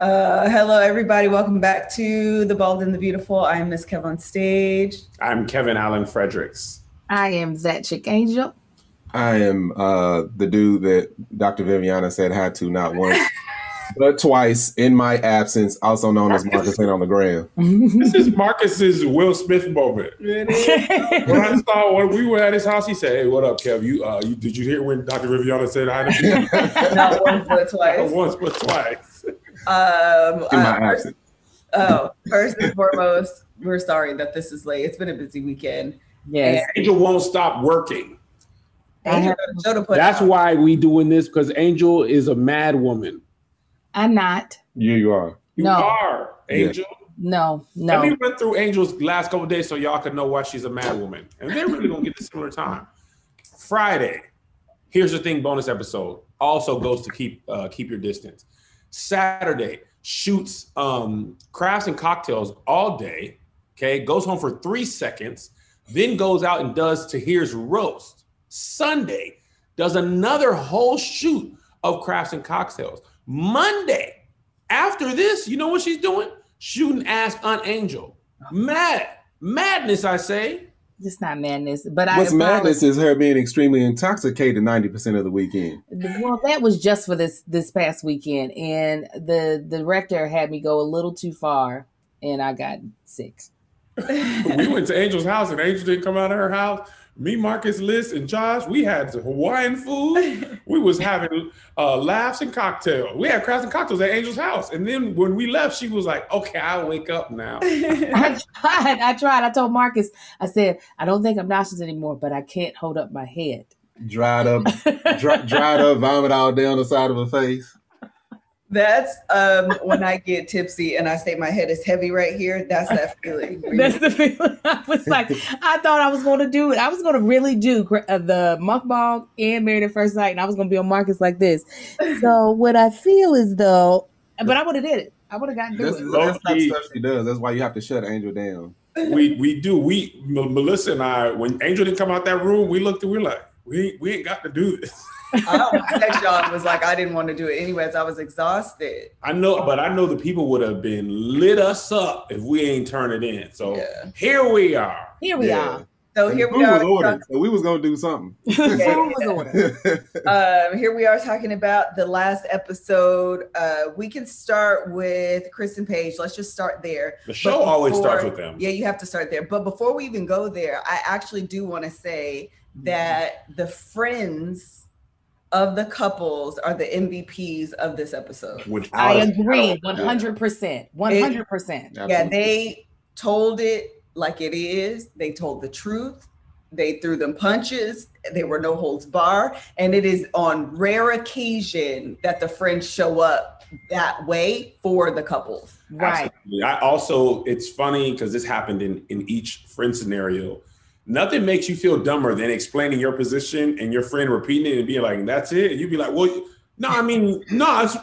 Uh, hello, everybody. Welcome back to The Bald and the Beautiful. I'm Miss Kev on stage. I'm Kevin Allen Fredericks. I am that chick angel. I am uh, the dude that Dr. Viviana said hi to not once, but twice in my absence, also known as Marcus Ain't on the gram. This is Marcus's Will Smith moment. when I saw when we were at his house, he said, "Hey, what up, Kev? You, uh, you did you hear when Dr. Viviana said hi to me? Not once, but twice. Not once, but twice." Um, In my uh, absence. oh, first and foremost, we're sorry that this is late. It's been a busy weekend. yes. Angel won't stop working. Angel have- got a show to put That's out. why we doing this because Angel is a mad woman. I'm not. Yeah, you are. You No. are Angel. No, no. Let me run through Angel's last couple days so y'all can know why she's a mad woman, and they're really gonna get the similar time. Friday, here's the thing: bonus episode also goes to keep uh, keep your distance. Saturday shoots um, crafts and cocktails all day. Okay, goes home for three seconds, then goes out and does Tahir's roast. Sunday does another whole shoot of crafts and cocktails. Monday, after this, you know what she's doing? Shooting Ask Aunt Angel. Mad. Madness, I say. It's not madness, but I. What's madness is her being extremely intoxicated 90% of the weekend. Well, that was just for this this past weekend, and the the director had me go a little too far, and I got sick. we went to Angel's house and Angel didn't come out of her house. Me, Marcus, Liz, and Josh, we had the Hawaiian food. We was having uh, laughs and cocktails. We had crafts and cocktails at Angel's house. And then when we left, she was like, okay, I'll wake up now. I tried. I tried. I told Marcus. I said I don't think I'm nauseous anymore, but I can't hold up my head. Dried up, dry, dried up, vomit all down the side of her face. That's um, when I get tipsy and I say my head is heavy right here. That's that feeling. That's the feeling. I was like, I thought I was going to do it. I was going to really do cr- uh, the mukbang and Married at First Sight, and I was going to be on Marcus like this. So what I feel is though, but I would have did it. I would have gotten through That's, it. that's not stuff she does. That's why you have to shut Angel down. we we do. We M- Melissa and I, when Angel didn't come out that room, we looked and we're like, we, we ain't got to do this. I almost text y'all and was like, I didn't want to do it anyways. I was exhausted. I know, but I know the people would have been lit us up if we ain't turn it in. So Yeah. here we are. Here we Yeah. are. So And here we are. was ordered, so we was gonna do something. Food was ordered. Um, here we are talking about the last episode. Uh, we can start with Chris and Paige. Let's just start there. The show But always starts with them. Yeah, you have to start there. But before we even go there, I actually do want to say that the friends of the couples are the MVPs of this episode. Without I a agree, shadow one hundred percent, one hundred percent. Yeah, they told it like it is. They told the truth. They threw them punches. There were no holds bar. And it is on rare occasion that the friends show up that way for the couples. Right. Absolutely. I also, it's funny because this happened in in each friend scenario. Nothing makes you feel dumber than explaining your position and your friend repeating it and being like, "That's it." And you'd be like, "Well, no, I mean, no, it's,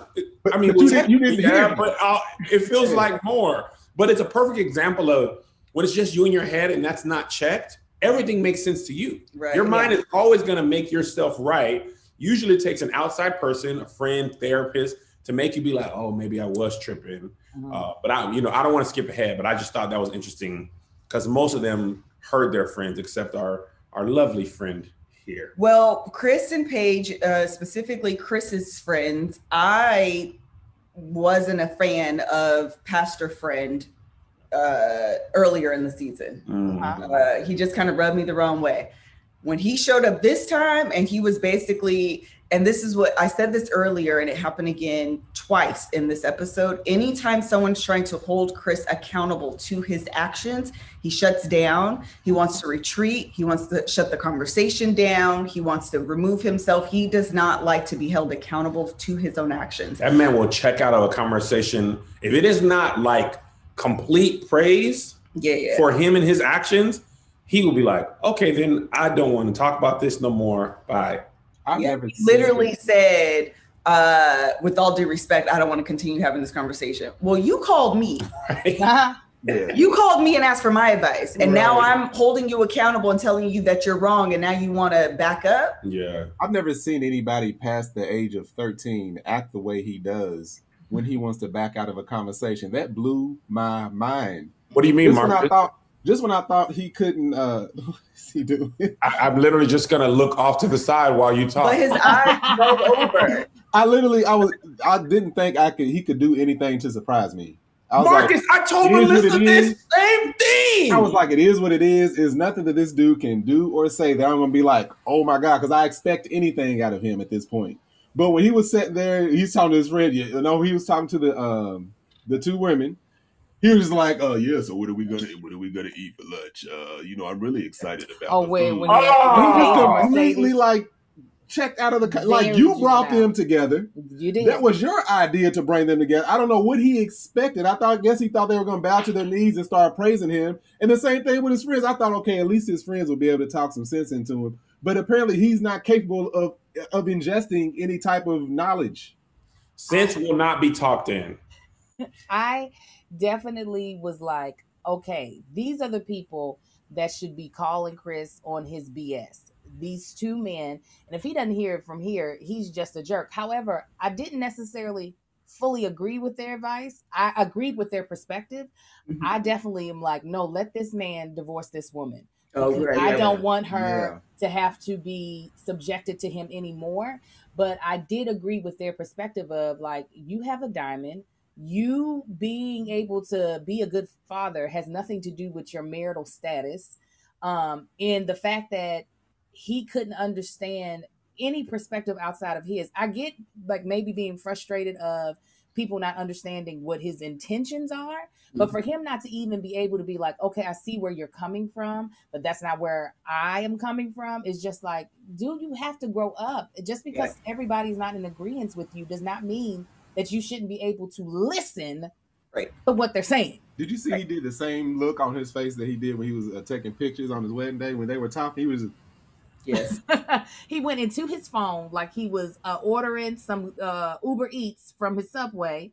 I mean, But you didn't- you didn't yeah, hear me. but uh, it feels like more." But it's a perfect example of when it's just you in your head and that's not checked. Everything makes sense to you. Right. Your mind is always going to make yourself right. Usually, it takes an outside person, a friend, therapist, to make you be like, "Oh, maybe I was tripping." Mhm. Uh, but I, you know, I don't want to skip ahead, but I just thought that was interesting because most of them heard their friends, except our our lovely friend here. Well, Chris and Paige, uh, specifically Chris's friends, I wasn't a fan of Pastor Friend uh, earlier in the season. Uh-huh. Uh, he just kind of rubbed me the wrong way. When he showed up this time, and he was basically, and this is what I said this earlier, and it happened again twice in this episode. Anytime someone's trying to hold Chris accountable to his actions, he shuts down. He wants to retreat. He wants to shut the conversation down. He wants to remove himself. He does not like to be held accountable to his own actions. That man will check out of a conversation if it is not like complete praise Yeah, yeah. for him and his actions. He will be like, "Okay, then I don't want to talk about this no more." Bye. I've Yeah, never he seen literally said, uh, with all due respect, I don't want to continue having this conversation. Well, you called me. Uh-huh. Yeah. You called me and asked for my advice. And now I'm holding you accountable and telling you that you're wrong. And now you want to back up. Yeah. I've never seen anybody past the age of 13 act the way he does when he wants to back out of a conversation. That blew my mind. What do you mean, Just I Mark? Thought, just when I thought he couldn't, uh, what's he doing? I, I'm literally just gonna look off to the side while you talk. But his eyes rolled over. I literally, I was, I didn't think I could, he could do anything to surprise me. I was like, Marcus, I told it is what Melissa this is. same thing. I was like, it is what it is. Is nothing that this dude can do or say that I'm gonna be like, oh my god, because I expect anything out of him at this point. But when he was sitting there, he's talking to his friend. You know, he was talking to the um the two women. He was just like, "Oh yeah, so what are we gonna what are we gonna eat for lunch? Uh, you know, I'm really excited about." Oh the wait, food." when Oh! he he just completely like checked out of the co- like you brought juvenile. them together. you did. That was your idea to bring them together. I don't know what he expected. I thought, I guess he thought they were going to bow to their knees and start praising him. And the same thing with his friends. I thought, okay, at least his friends would be able to talk some sense into him. But apparently, he's not capable of of ingesting any type of knowledge. Sense will not be talked in. I definitely was like, okay, these are the people that should be calling Chris on his BS. These two men, and if he doesn't hear it from here, he's just a jerk. However, I didn't necessarily fully agree with their advice. I agreed with their perspective. Mhm. I definitely am like, no, let this man divorce this woman. Oh, right. I yeah. don't want her to have to be subjected to him anymore. But I did agree with their perspective of like, you have a diamond. You being able to be a good father has nothing to do with your marital status. Um, and the fact that he couldn't understand any perspective outside of his. I get like maybe being frustrated of people not understanding what his intentions are, but for him not to even be able to be like, okay, I see where you're coming from, but that's not where I am coming from, is just like, dude, you have to grow up. Just because everybody's not in agreement with you does not mean that you shouldn't be able to listen Right. to what they're saying. Did you see he did the same look on his face that he did when he was uh, taking pictures on his wedding day when they were talking? He was Yes. he went into his phone like he was uh, ordering some uh, Uber Eats from his Subway,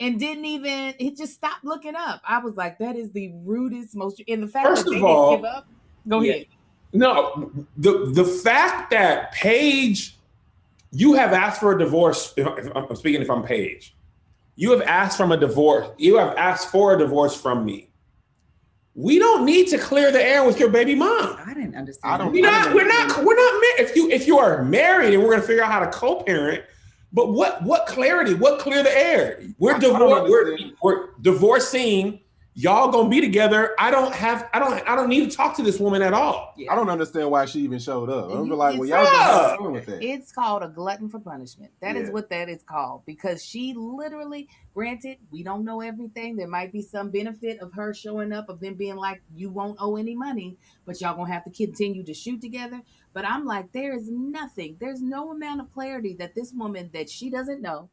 and didn't even. He just stopped looking up. I was like, that is the rudest, most. in the fact First that they of all- didn't give up. Go Yeah. ahead. No, the the fact that Paige, you have asked for a divorce. If, if I'm speaking, if I'm Paige, you have asked from a divorce. You have asked for a divorce from me. We don't need to clear the air with your baby mom. I didn't understand. I don't- We're not. We're not. We're not. mar- If you if you are married and we're gonna figure out how to co-parent, but what what clarity? What clear the air? We're I- I don't divorced. We're, we're divorcing. Y'all gonna be together. I don't have. I don't. I don't need to talk to this woman at all. Yeah. I don't understand why she even showed up. I'm You- like, well, it's- y'all just doing with that. It's called a glutton for punishment. That is Yeah. what that is called because she literally, granted, we don't know everything. There might be some benefit of her showing up, of them being like, you won't owe any money, but y'all gonna have to continue to shoot together. But I'm like, there is nothing, there's no amount of clarity that this woman that she doesn't know,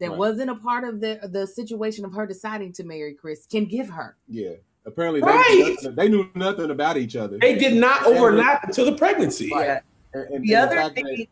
that Right. wasn't a part of the the situation of her deciding to marry Chris, can give her. Yeah. Apparently, they, Right. knew nothing, they knew nothing about each other. They did not overlap until the pregnancy. Yeah. And- and- The and other fact that-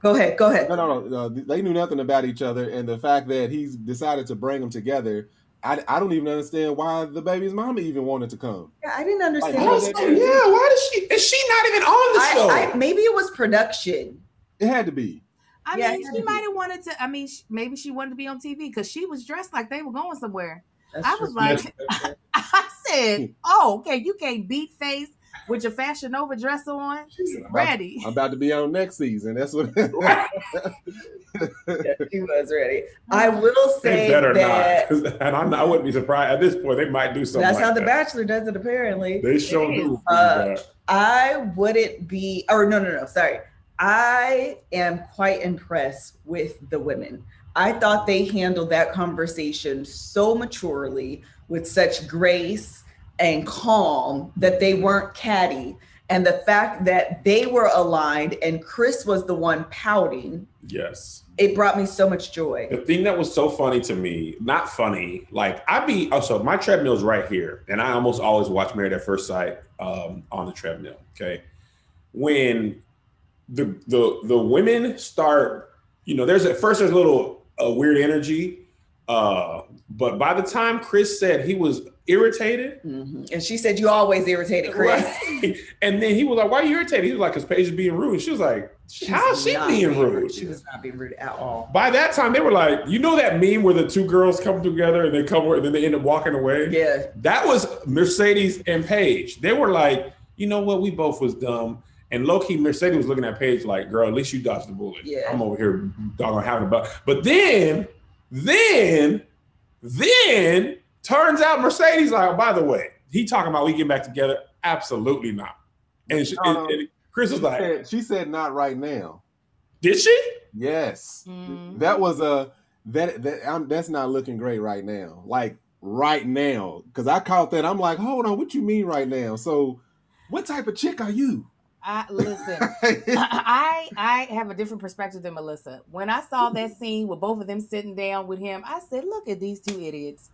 Go ahead. Go ahead. No, no, no, no. Uh, they knew nothing about each other, and the fact that he's decided to bring them together, I, I don't even understand why the baby's mama even wanted to come. Yeah, I didn't understand. Like, Also, yeah. Why does she? Is she not even on the show? I, I, maybe it was production. It had to be. I Yeah, mean, it she might have wanted to. I mean, sh- maybe she wanted to be on TV because she was dressed like they were going somewhere. That's I was like, I said, "Oh, okay, you can't beat face with your Fashion Nova dress on, She's ready." I'm about to be on next season. That's what. Yeah, she was ready. I will they say better that not. 'cause- And I'm, I wouldn't be surprised at this point. They might do something. that's like how The. Bachelor does it. Apparently, They show It do. Uh, I wouldn't be, or no, no, no, sorry. I am quite impressed with the women. I thought they handled that conversation so maturely with such grace and calm that they weren't catty. And the fact that they were aligned and Chris was the one pouting, yes. it brought me so much joy. The thing that was so funny to me, not funny, like I be also my treadmill's right here, and I almost always watch Married at First Sight um, on the treadmill. Okay, when the the the women start, you know, there's at first there's a little uh, weird energy. Uh, but by the time Chris said he was irritated, Mhm. And she said, "You always irritated, Chris." right? and then he was like, "Why are you irritated?" He was like, "Cause Paige is being rude." She was like, "How is she being rude?" She was not being rude at all. By that time, they were like, you know that meme where the two girls come together and they come and then they end up walking away. Yeah, That was Mercedes and Paige. They were like, you know what? We both was dumb. And low key, Mercedes was looking at Paige like, girl, at least you dodged the bullet. Yeah. I'm over here doggone having a butt. But then, then, then turns out Mercedes like, oh, by the way, he talking about we getting back together. Absolutely not. And, she, No, no. and- and Chris was She like, said, she said not right now. did she? Yes. Mhm. That was a that that I'm, that's not looking great right now. Like right now, because I caught that. I'm like, hold on, what you mean right now? So, what type of chick are you? I listen. I I have a different perspective than Melissa. When I saw that scene with both of them sitting down with him, I said, "Look at these two idiots.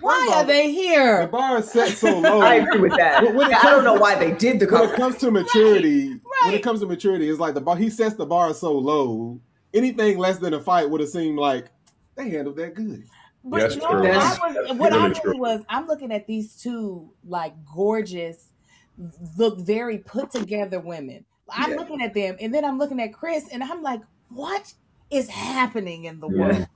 Why are they here?" the bar is set so low. I agree with that. When- when it I don't know why they did the when it comes to maturity, when right. it comes to maturity, it's like the bar. He sets the bar so low. Anything less than a fight would have seemed like they handled that good. But That's no, true. I was, what I really was, I'm looking at these two like gorgeous, look very put together women. I'm Yeah. looking at them, and then I'm looking at Chris, and I'm like, what is happening in the Yeah. world?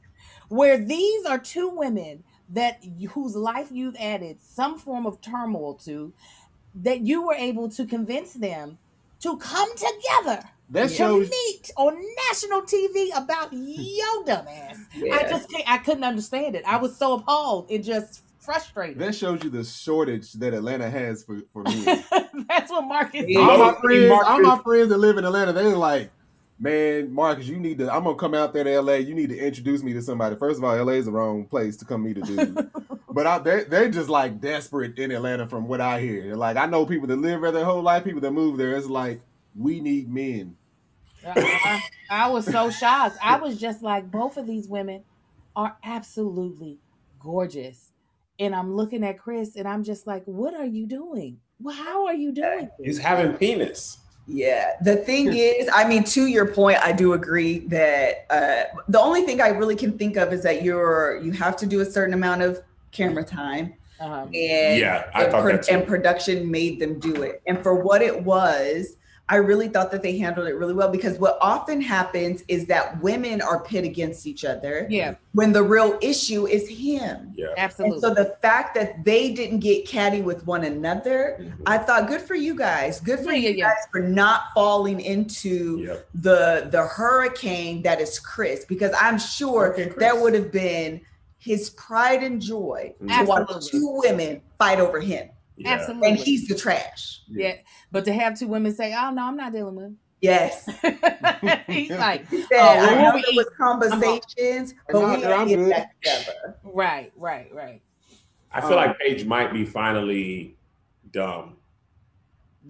Where these are two women that whose life you've added some form of turmoil to, that you were able to convince them to come together That to shows meet on national TV about hmm. your dumb ass. I just can't, I couldn't understand it. I was so appalled It just frustrated. that shows you the shortage that Atlanta has for for men. That's what Marcus Yeah. all said. my Low-key, friends, all my friends that live in Atlanta, they're like, man, Marcus, you need to. I'm gonna come out there to LA. You need to introduce me to somebody. First of all, LA is the wrong place to come meet a dude. but I, they they're just like desperate in Atlanta, from what I hear. Like, I know people that live there their whole life, people that move there. It's like we need men. Uh, I, I was so shocked. I was just like, both of these women are absolutely gorgeous. And I'm looking at Chris and I'm just like, what are you doing? Well, how are you doing? He's having penis. Yeah. The thing is, I mean, to your point, I do agree that uh, the only thing I really can think of is that you're you have to do a certain amount of camera time, Uh-huh. and Yeah, I and, thought pro- that too. and production made them do it. And for what it was, I really thought that they handled it really well because what often happens is that women are pit against each other Yeah, when the real issue is him. Yeah. absolutely. And so the fact that they didn't get catty with one another, Mhm. I thought good for you guys. Good for Yeah, you yeah, yeah. guys for not falling into Yep. the the hurricane that is Chris because I'm sure Okay, that would have been his pride and joy Mhm. to watch two women fight over him. Yeah. Absolutely. And he's the trash. yeah. But to have two women say, oh, no, I'm not dealing with Yes. him. He's like, He said, Oh, I know we there was conversations, but we girl, I'm gotta get back together. right, right, right. I feel like Paige might be finally dumb.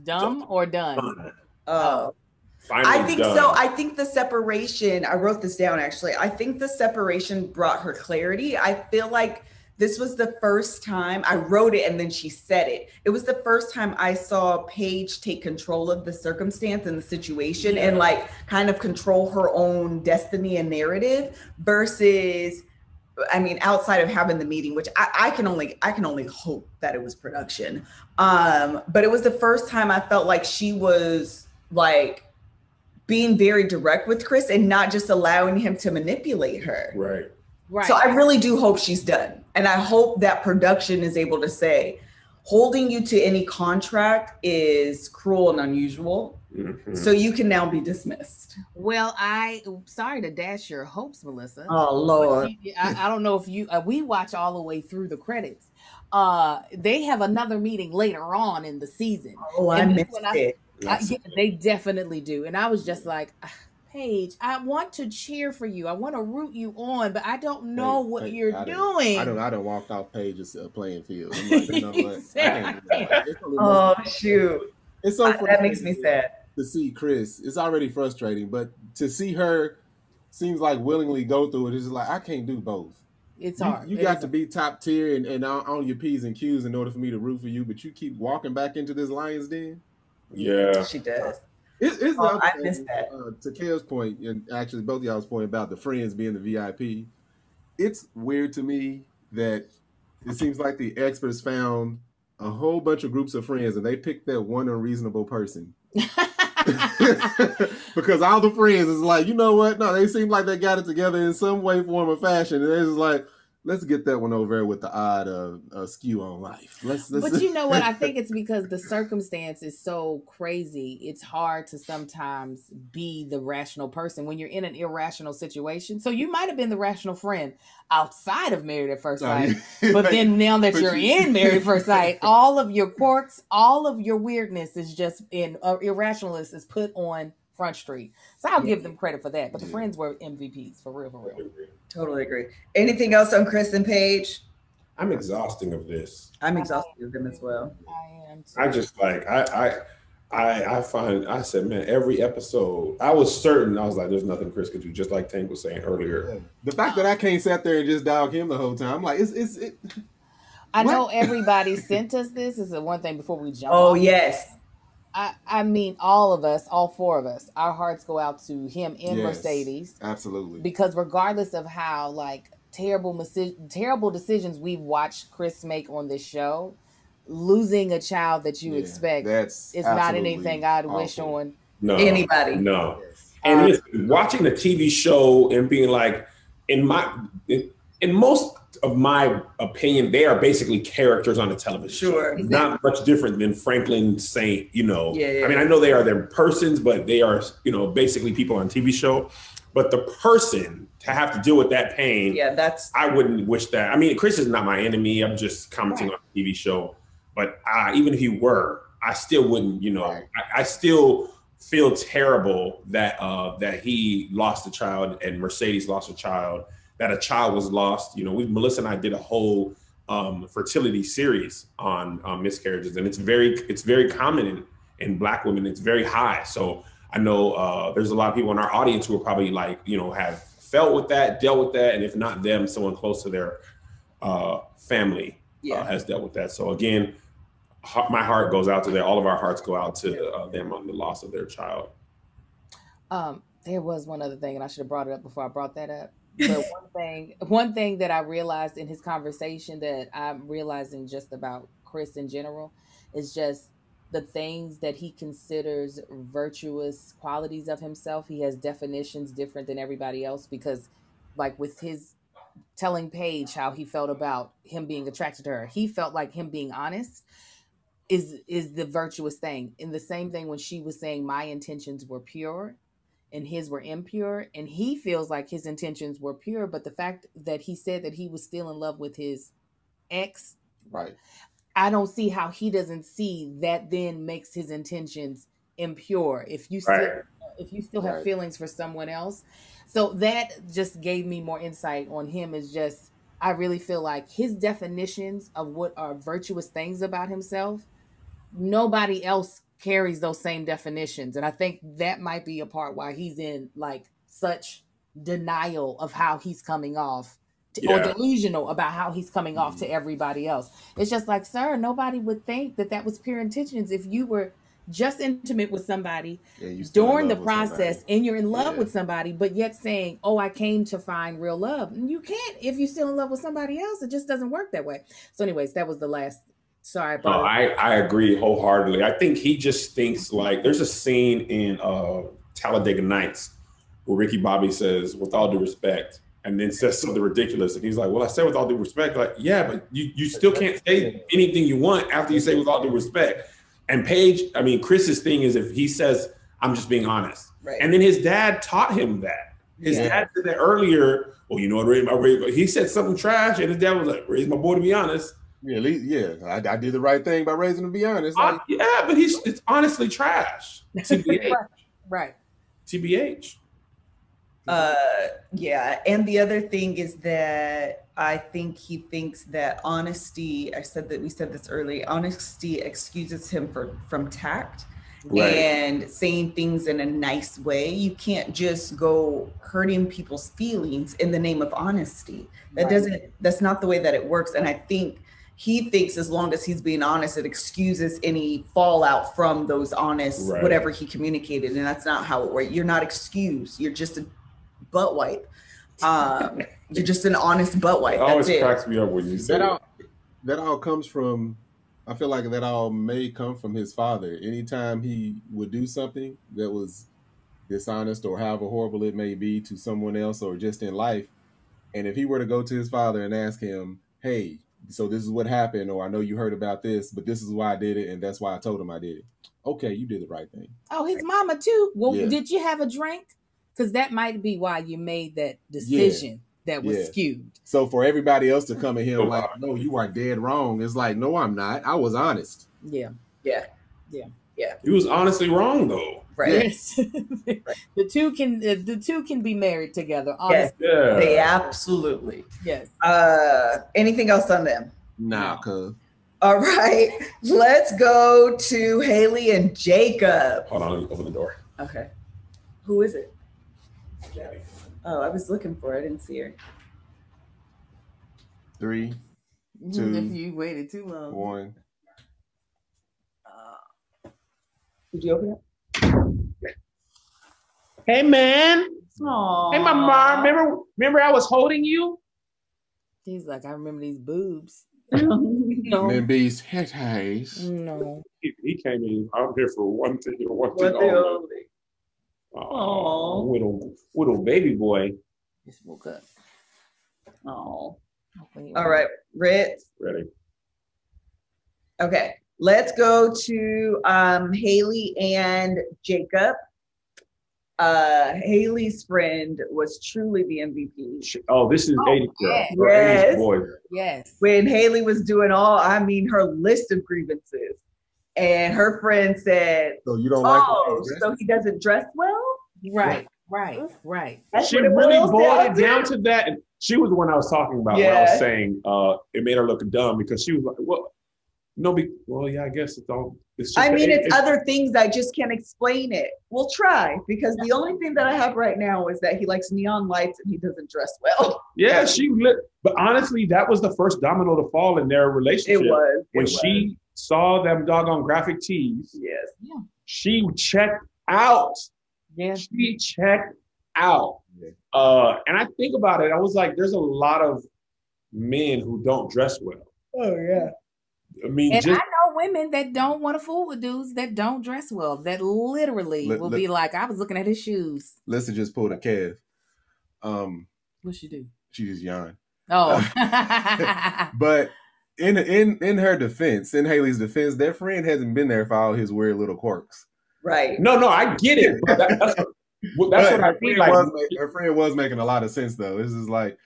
Dumb or done? Uh, Finally I think done. so. I think the separation, I wrote this down actually. I think the separation brought her clarity. I feel like this was the first time I wrote it and then she said it. It was the first time I saw Paige take control of the circumstance and the situation and like kind of control her own destiny and narrative versus I mean, outside of having the meeting, which I, I can only I can only hope that it was production. Um, but it was the first time I felt like she was like being very direct with Chris and not just allowing him to manipulate her. right. Right. So I really do hope she's done. And I hope that production is able to say, holding you to any contract is cruel and unusual. Mhm. So you can now be dismissed. well, I sorry to dash your hopes, Melissa. Oh Lord. I, I don't know if you uh, we watch all the way through the credits. Uh, they have another meeting later on in the season. Oh, I and this missed I- it. I, yeah, they definitely do, and I was just like, "Ah, Paige, I want to cheer for you. I want to root you on, but I don't know Hey, what hey, you're I doing. I don't. I don't walked off pages uh, playing field. I'm like, you know what? I can't do that. It's only Oh shoot. It's so I- that makes me sad. to see Chris. It's already frustrating, but to see her seems like willingly go through it. It's just like I can't do both. It's You, hard. you It got to be top tier and, and on, on your p's and q's in order for me to root for you, but you keep walking back into this lion's den. Yeah. She does. It, it's Oh, I thing, missed that. Uh, to Kale's point, and actually both of y'all's point about the friends being the VIP. it's weird to me that it seems like the experts found a whole bunch of groups of friends and they picked that one unreasonable person. because all the friends is like, you know what? No, they seem like they got it together in some way, form, or fashion. And it's like, let's get that one over with the odd uh, uh, skew on life. Let's, let's but you know what? I think it's because the circumstance is so crazy. It's hard to sometimes be the rational person when you're in an irrational situation. So you might have been the rational friend outside of Married at First Sight, but then now that you're in Married at First Sight, all of your quirks, all of your weirdness is just in uh, irrationalness is put on Front Street. So I'll give them credit for that. But the friends were MVPs for real, for real. Totally agree. Anything else on Chris and Paige? I'm exhausting of this. I'm exhausted of them as well. I am. I just like I I I I find I said, man, every episode, I was certain I was like, there's nothing Chris could do, just like Tank was saying earlier. The fact that I can't sit there and just dog him the whole time, I'm like, it's it's it. I What? know everybody sent us this. Is the one thing before we jump. Oh off. yes. I, I mean, all of us, all four of us, our hearts go out to him and Yes. Mercedes Absolutely. because regardless of how like terrible misi- terrible decisions we've watched Chris make on this show, losing a child that you Yeah, expect that's is not anything I'd wish on. No, Anybody. No, and Uh, listen, watching the TV show and being like, in my, in, in most of my opinion, they are basically characters on a television Sure. show. Not much different than Franklin Saint. You know, Yeah, yeah. I mean, I know they are their persons, but they are, you know, basically people on TV show. But the person to have to deal with that pain, Yeah, that's I wouldn't wish that. I mean, Chris is not my enemy. I'm just commenting on a TV show. But uh, even if he were, I still wouldn't. You know, Right. I, I still feel terrible that uh, that he lost a child and Mercedes lost a child. That a child was lost. You know, we Melissa and I did a whole um, fertility series on um, miscarriages, and it's very it's very common in in Black women. It's very high. So I know uh, there's a lot of people in our audience who are probably like you know have felt with that, dealt with that, and if not them, someone close to their uh, family yeah. uh, has dealt with that. So again, heart, my heart goes out to them. All of our hearts go out to uh, them on the loss of their child. Um, there was one other thing, and I should have brought it up before I brought that up. But one thing, one thing that I realized in his conversation that I'm realizing just about Chris in general is just the things that he considers virtuous qualities of himself. He has definitions different than everybody else because, like with his telling Paige how he felt about him being attracted to her, he felt like him being honest is is the virtuous thing. And the same thing when she was saying my intentions were pure and his were impure and he feels like his intentions were pure but the fact that he said that he was still in love with his ex Right. i don't see how he doesn't see that then makes his intentions impure if you still Right. if you still have Right. feelings for someone else so that just gave me more insight on him is just i really feel like his definitions of what are virtuous things about himself nobody else carries those same definitions. And i think that might be a part why he's in like such denial of how he's coming off to, or delusional about how he's coming off to mm-hmm. everybody else. It's just like sir nobody would think that that was pure intentions if you were just intimate with somebody Yeah, you still in during the with somebody. process and you're in love Yeah. with somebody but yet saying oh i came to find real love. And you can't if you're still in love with somebody else. It just doesn't work that way. So anyways that was the last sorry but No, I, I agree wholeheartedly. I think he just thinks like there's a scene in uh, Talladega Nights where Ricky Bobby says, with all due respect, and then says something ridiculous. And he's like, Well, I said with all due respect, like, yeah, but you, you still can't say anything you want after you say with all due respect. And Paige, I mean, Chris's thing is if he says, I'm just being honest. right. And then his dad taught him that. His Yeah. dad said that earlier. Well, you know what, raise my raise. He said something trash, and his dad was like, "Raise my boy to be honest." Yeah, at least, yeah. I, I did the right thing by raising him. To be honest, like, Uh, yeah, but he's it's honestly trash. TBH. right TBH. Uh, yeah. And the other thing is that I think he thinks that honesty, I said that we said this early, honesty excuses him for from tact Right. and saying things in a nice way. You can't just go hurting people's feelings in the name of honesty. That Right. doesn't that's not the way that it works. And I think he thinks as long as he's being honest, it excuses any fallout from those honest Right. whatever he communicated. And that's not how it works. You're not excused. You're just a butt wipe. Um, you're just an honest butt wipe. It always That's it. cracks me up when you say that that. all that all comes from I feel like that all may come from his father. Anytime he would do something that was dishonest or however horrible it may be to someone else or just in life, and if he were to go to his father and ask him, Hey, so this is what happened, or I know you heard about this, but this is why I did it, and that's why I told him I did it. Okay, you did the right thing. Oh, his mama too. Well, Yeah. did you have a drink? Because that might be why you made that decision that was Yeah. skewed. So for everybody else to come at him like. No, you are dead wrong, it's like, No, I'm not. I was honest. Yeah. Yeah. Yeah. Yeah. He was honestly wrong though. Right. Yes. the two can the two can be married together. Yes. Yeah. They absolutely. Yes. Uh, anything else on them? Nah, No. cuz. All right, let's go to Haley and Jacob. Hold on, open the door. Okay, who is it? Oh, I was looking for. it. I didn't see her. Three, Two. If you waited too long. one. Uh, Did you open it? Hey man. Aww. Hey my mom. Remember remember I was holding you? he's like, I remember these boobs. No. Men beast hit haze. No. He, he came in. I'm here for one thing and one thing only. only? Oh, little little baby boy. Just woke up. Oh. All right, he All won't- right, Ritz. Ready? Okay, let's go to um, Haley and Jacob. Uh, Haley's friend was truly the MVP. Oh, this is Oh, 80 girl. yeah. or 80s Yes. boy. Yes. when Haley was doing all, I mean, her list of grievances. And her friend said, So you don't like Oh, the way so he doesn't dress well? Right. Right. Right. That's She really boils boiled it down to that. And she was the one I was talking about when I was saying uh, it made her look dumb because she was like, well, no, be, well, yeah, I guess it's all. It's just I mean, it- it's other things I just can't explain it. We'll try because the only thing that I have right now is that he likes neon lights and he doesn't dress well. yeah, she lit. But honestly, that was the first domino to fall in their relationship. It was. when it was. she saw them doggone graphic tees, Yes. Yeah. she checked out. Yeah. She checked out. Yeah. Uh, and I think about it, I was like, there's a lot of men who don't dress well. Oh, yeah. I mean, And just I know women that don't want to fool with dudes that don't dress well. That literally Let- will let- be like, I was looking at his shoes. Listen, just pulled a calf. Um, What she do? she just yawned. Oh. But in in in her defense, in Haley's defense, their friend hasn't been there for all his weird little quirks. Right. no, no, I get it. That, that's what, that's But what I her mean. Like, was her friend was making a lot of sense though. This is like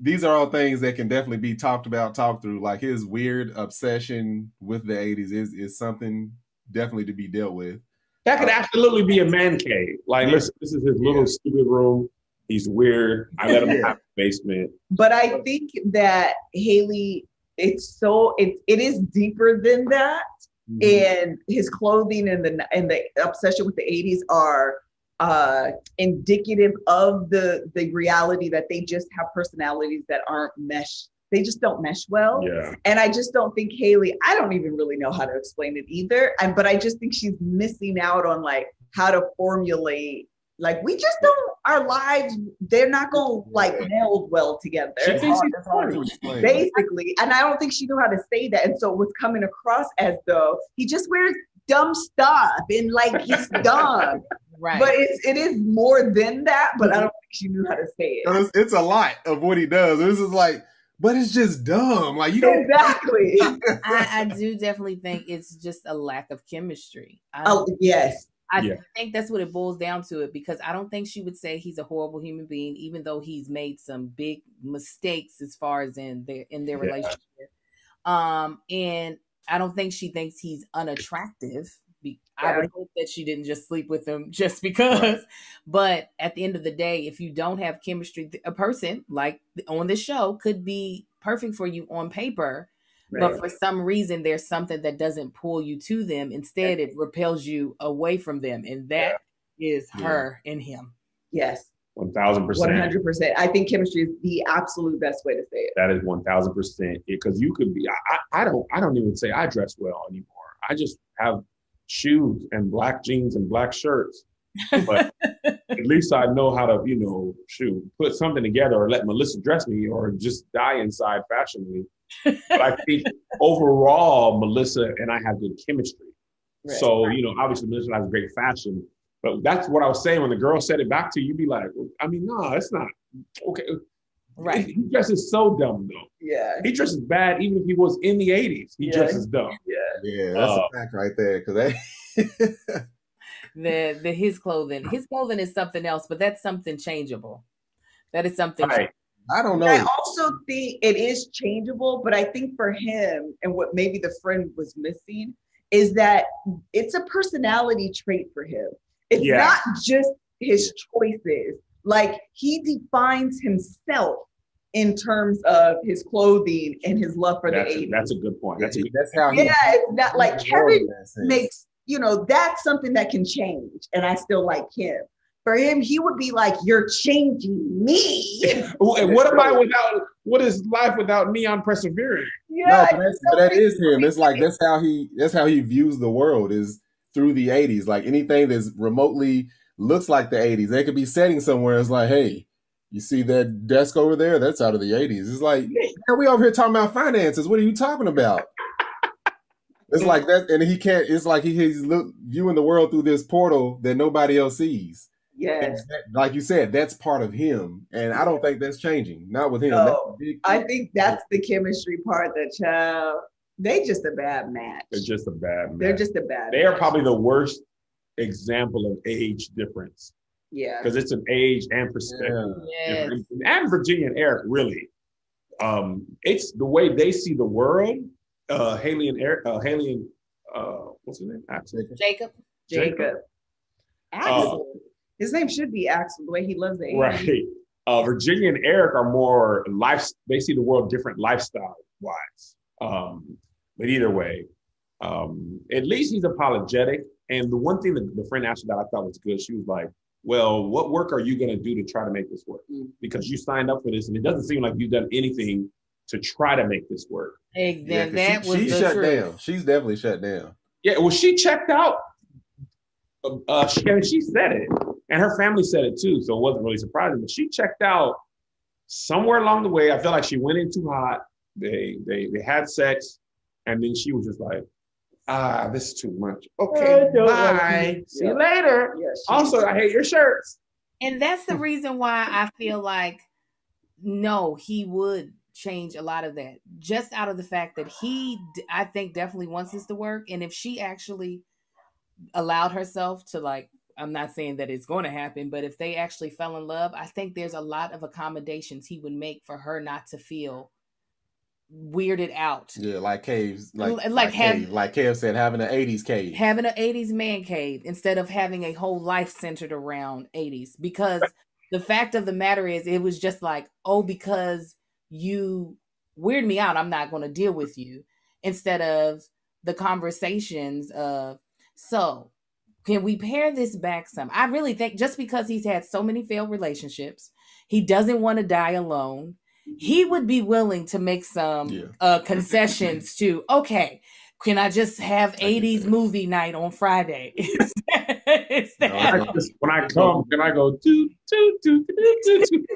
these are all things that can definitely be talked about, talked through. Like his weird obsession with the '80s is is something definitely to be dealt with. that could uh, absolutely be a man cave. Like, Yeah. listen, this is his little Yeah. stupid room. He's weird. I let him Yeah. have the basement. But I think that Haley, it's so it, it is deeper than that. Mm-hmm. and his clothing and the and the obsession with the 80s are uh indicative of the the reality that they just have personalities that aren't mesh they just don't mesh well. Yeah. and i just don't think haley i don't even really know how to explain it either. And but i just think she's missing out on like how to formulate like we just don't our lives they're not gonna like meld well together. She thinks he's It's hard. To funny. explain. basically and i don't think she knew how to say that. And so it was coming across as though he just wears dumb stuff and like he's dumb right. but it's it is more than that but i don't think she knew how to say it It's, it's a lot of what he does. This is like, but it's just dumb. Like you don't. exactly I, I do definitely think it's just a lack of chemistry. I, oh yes I Yeah. think that's what it boils down to it because I don't think she would say he's a horrible human being, even though he's made some big mistakes as far as in their in their Yeah. relationship. Um, and I don't think she thinks he's unattractive. Be- I would hope that she didn't just sleep with him just because. But at the end of the day, if you don't have chemistry, a person like on this show could be perfect for you on paper, but for some reason there's something that doesn't pull you to them instead it repels you away from them and that is Yeah. her and him yes One thousand percent. 100% i think chemistry is the absolute best way to say it That is one thousand percent. Because you could be. I, I I don't. I don't even say I dress well anymore. I just have shoes and black jeans and black shirts. but at least I know how to, you know, shoot, put something together or let Melissa dress me or just die inside fashionably. But I think overall, Melissa and I have good chemistry. Right. So, you know, obviously Melissa has great fashion. But that's what I was saying when the girl said it back to you, you'd be like, I mean, no, it's not. Okay. Right. He dresses so dumb though. Yeah. He dresses bad even if he was in the 80s. He Yeah. dresses dumb. Yeah. Yeah, that's Uh, a fact right there. Because that. The the his clothing. His clothing is something else, but that's something changeable. That is something Right. I don't know. I also think it is changeable, but I think for him and what maybe the friend was missing is that it's a personality trait for him. It's Yeah. not just his choices. Like he defines himself in terms of his clothing and his love for That's, the a, 80s. that's a good point. That's a good That's how he. yeah, it's not like Kevin that makes, you know, that's something that can change and I still like him. For him, he would be like, You're changing me. And what am I without? What is life without neon persevering? No, yeah. but, that's, but that is him. It's like that's how he that's how he views the world is through the '80s. Like anything that's remotely looks like the '80s, they could be setting somewhere. It's like, hey, you see that desk over there? That's out of the '80s. It's like, man, we over here talking about finances. What are you talking about? It's like that, and he can't. It's like he, he's look, viewing the world through this portal that nobody else sees. Yeah, that- like you said, that's part of him, and I don't think that's changing. Not with him. No, That's a big- I think that's the chemistry part that child. They just a bad match. They're just a bad man. They're just a bad. They are probably the worst example of age difference yeah. because it's an age and perspective. Yeah. Yes. And Virginia and Erik really, um, it's the way they see the world. Uh, Haley and Erik, uh, Haley and uh, what's his name? Axel. Jacob. Jacob. Axel. His name should be Axel. The way he loves the 80s. Right. Uh, Virginia and Erik are more life. They see the world different lifestyle wise. Um, but either way, um, at least he's apologetic. And the one thing that the friend asked that I thought was good, she was like, "Well, what work are you going to do to try to make this work? Mm. Because you signed up for this, and it doesn't seem like you've done anything to try to make this work." Ex- Yeah, that she, was she the shut truth. down. She's definitely shut down. Yeah, well, she checked out. Uh, Uh, she, and she said it, and her family said it too, so it wasn't really surprising. But she checked out somewhere along the way. I felt like she went in too hot. They they they had sex, and then she was just like, "Ah, this is too much." Okay, I bye. you. See you later. Yeah, Also, I hate your shirts. And that's the reason why I feel like no, he would change a lot of that just out of the fact that he, I think, definitely wants this to work. And if she actually allowed herself to, like, I'm not saying that it's going to happen, but if they actually fell in love, I think there's a lot of accommodations he would make for her not to feel weirded out. Yeah, like caves, like like, like have- cave, like Kev said, having an '80s cave. having an 80s man cave instead of having a whole life centered around 80s because the fact of the matter is it was just like oh because you weird me out i'm not going to deal with you instead of the conversations of so can we pair this back some i really think just because he's had so many failed relationships he doesn't want to die alone he would be willing to make some Yeah. uh concessions to okay can i just have I 80s that. movie night on friday Instead- instead- No, I just, when I come, can I go toot toot toot toot toot? toot?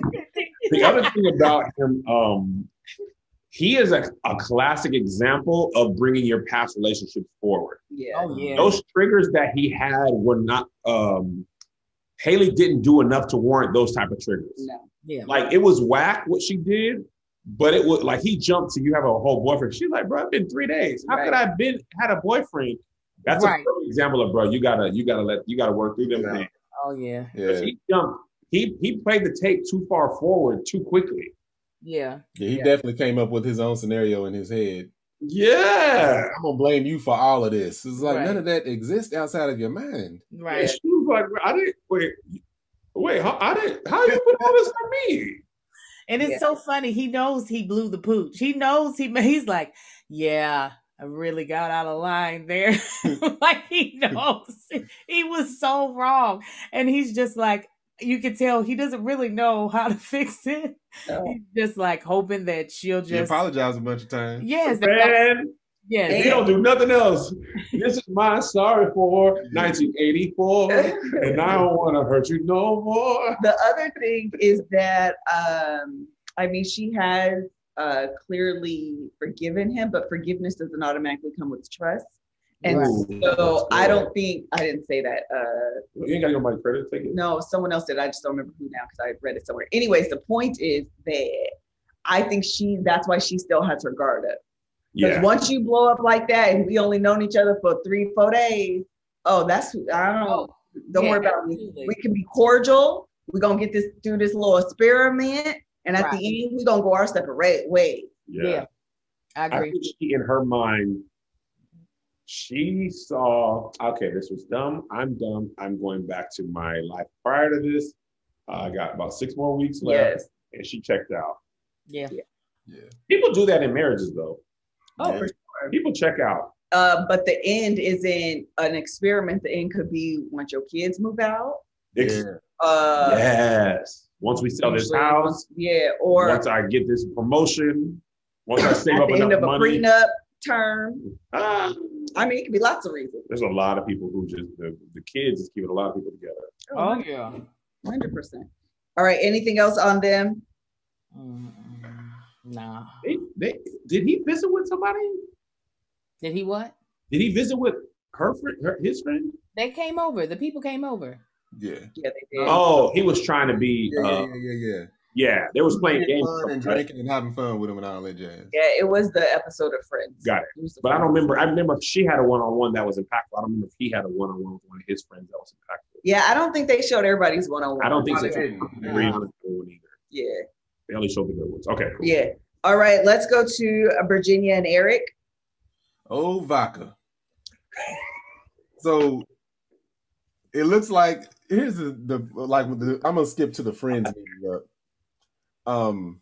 the other thing about him, um, he is a, a classic example of bringing your past relationships forward. Yeah. oh yeah Those triggers that he had were not. Um, Haley didn't do enough to warrant those type of triggers. No. yeah Like it was whack what she did, but it was like he jumped to you have a whole boyfriend. She's like, bro, it's been three days. How could I have been had a boyfriend? That's Right. a perfect example of bro. You gotta you gotta let you gotta work through them Yeah. things. oh yeah Yeah, He jumped. He he played the tape too far forward too quickly. yeah yeah, he Yeah. definitely came up with his own scenario in his head. Yeah. I'm gonna blame you for all of this. It's like Right. none of that exists outside of your mind. And right she was like, I didn't wait. Wait, how, I didn't. How you put all this on me? And it's Yeah. so funny. He knows he blew the pooch. He knows he he's like, yeah, I really got out of line there. like he knows he was so wrong, and he's just like, you can tell he doesn't really know how to fix it. No. He's just like hoping that she'll He just apologized a bunch of times. yes, Man, Yes. He don't do nothing else. This is my sorry for 1984, and I don't want to hurt you no more. the other thing is that um i mean she has uh clearly forgiven him but forgiveness doesn't automatically come with trust and Right. so i don't think i didn't say that uh You ain't got nobody credit. Take it. no someone else did i just don't remember who now because i read it somewhere anyways the point is that i think she that's why she still has her guard up because Yeah. once you blow up like that and we only known each other for three four days oh that's i don't know Oh, don't yeah, worry about me we can be cordial. We're gonna get this do this little experiment, and at Right. the end, we're gonna go our separate ways. Yeah. Yeah. I I agree. think she, in her mind, she saw, okay, this was dumb. I'm dumb. I'm going back to my life prior to this. Uh, I got about six more weeks left, Yes. and she checked out. Yeah. Yeah. People do that in marriages, though. Oh, Yeah. for sure. People check out. Uh, but the end isn't an experiment. The end could be once your kids move out. Yeah. Uh, yes. Once we sell this house, once- yeah, or once I get this promotion, once I save at up the end enough of a money. prenup term. Ah, I mean, it could be lots of reasons. there's a lot of people who just the, the kids is keeping a lot of people together. Oh yeah. hundred percent. All right. Anything else on them? Mm-mm. Nah. They, they, did he visit with somebody? Did he what? Did he visit with her friend, her, his friend? They came over. The people came over. Yeah. Yeah, they did. Oh, he was trying to be. Yeah, uh, yeah, yeah, yeah. yeah, they was playing games. fun and right? drinking and having fun with him and all that jazz. Yeah, it was the episode of Friends. Got it. was But I don't remember. I remember she had a one on one that was impactful. I don't remember if he had a one on one with one of his friends that was impactful. Yeah, I don't think they showed everybody's one on one. I don't think so. Probably didn't. I don't agree on the good one either. Yeah. They only showed the good ones. Okay. cool. Yeah. All right, let's go to uh, Virginia and Erik. Oh, vodka. So it looks like here's the, the like the, I'm gonna skip to the friends meeting up. Um,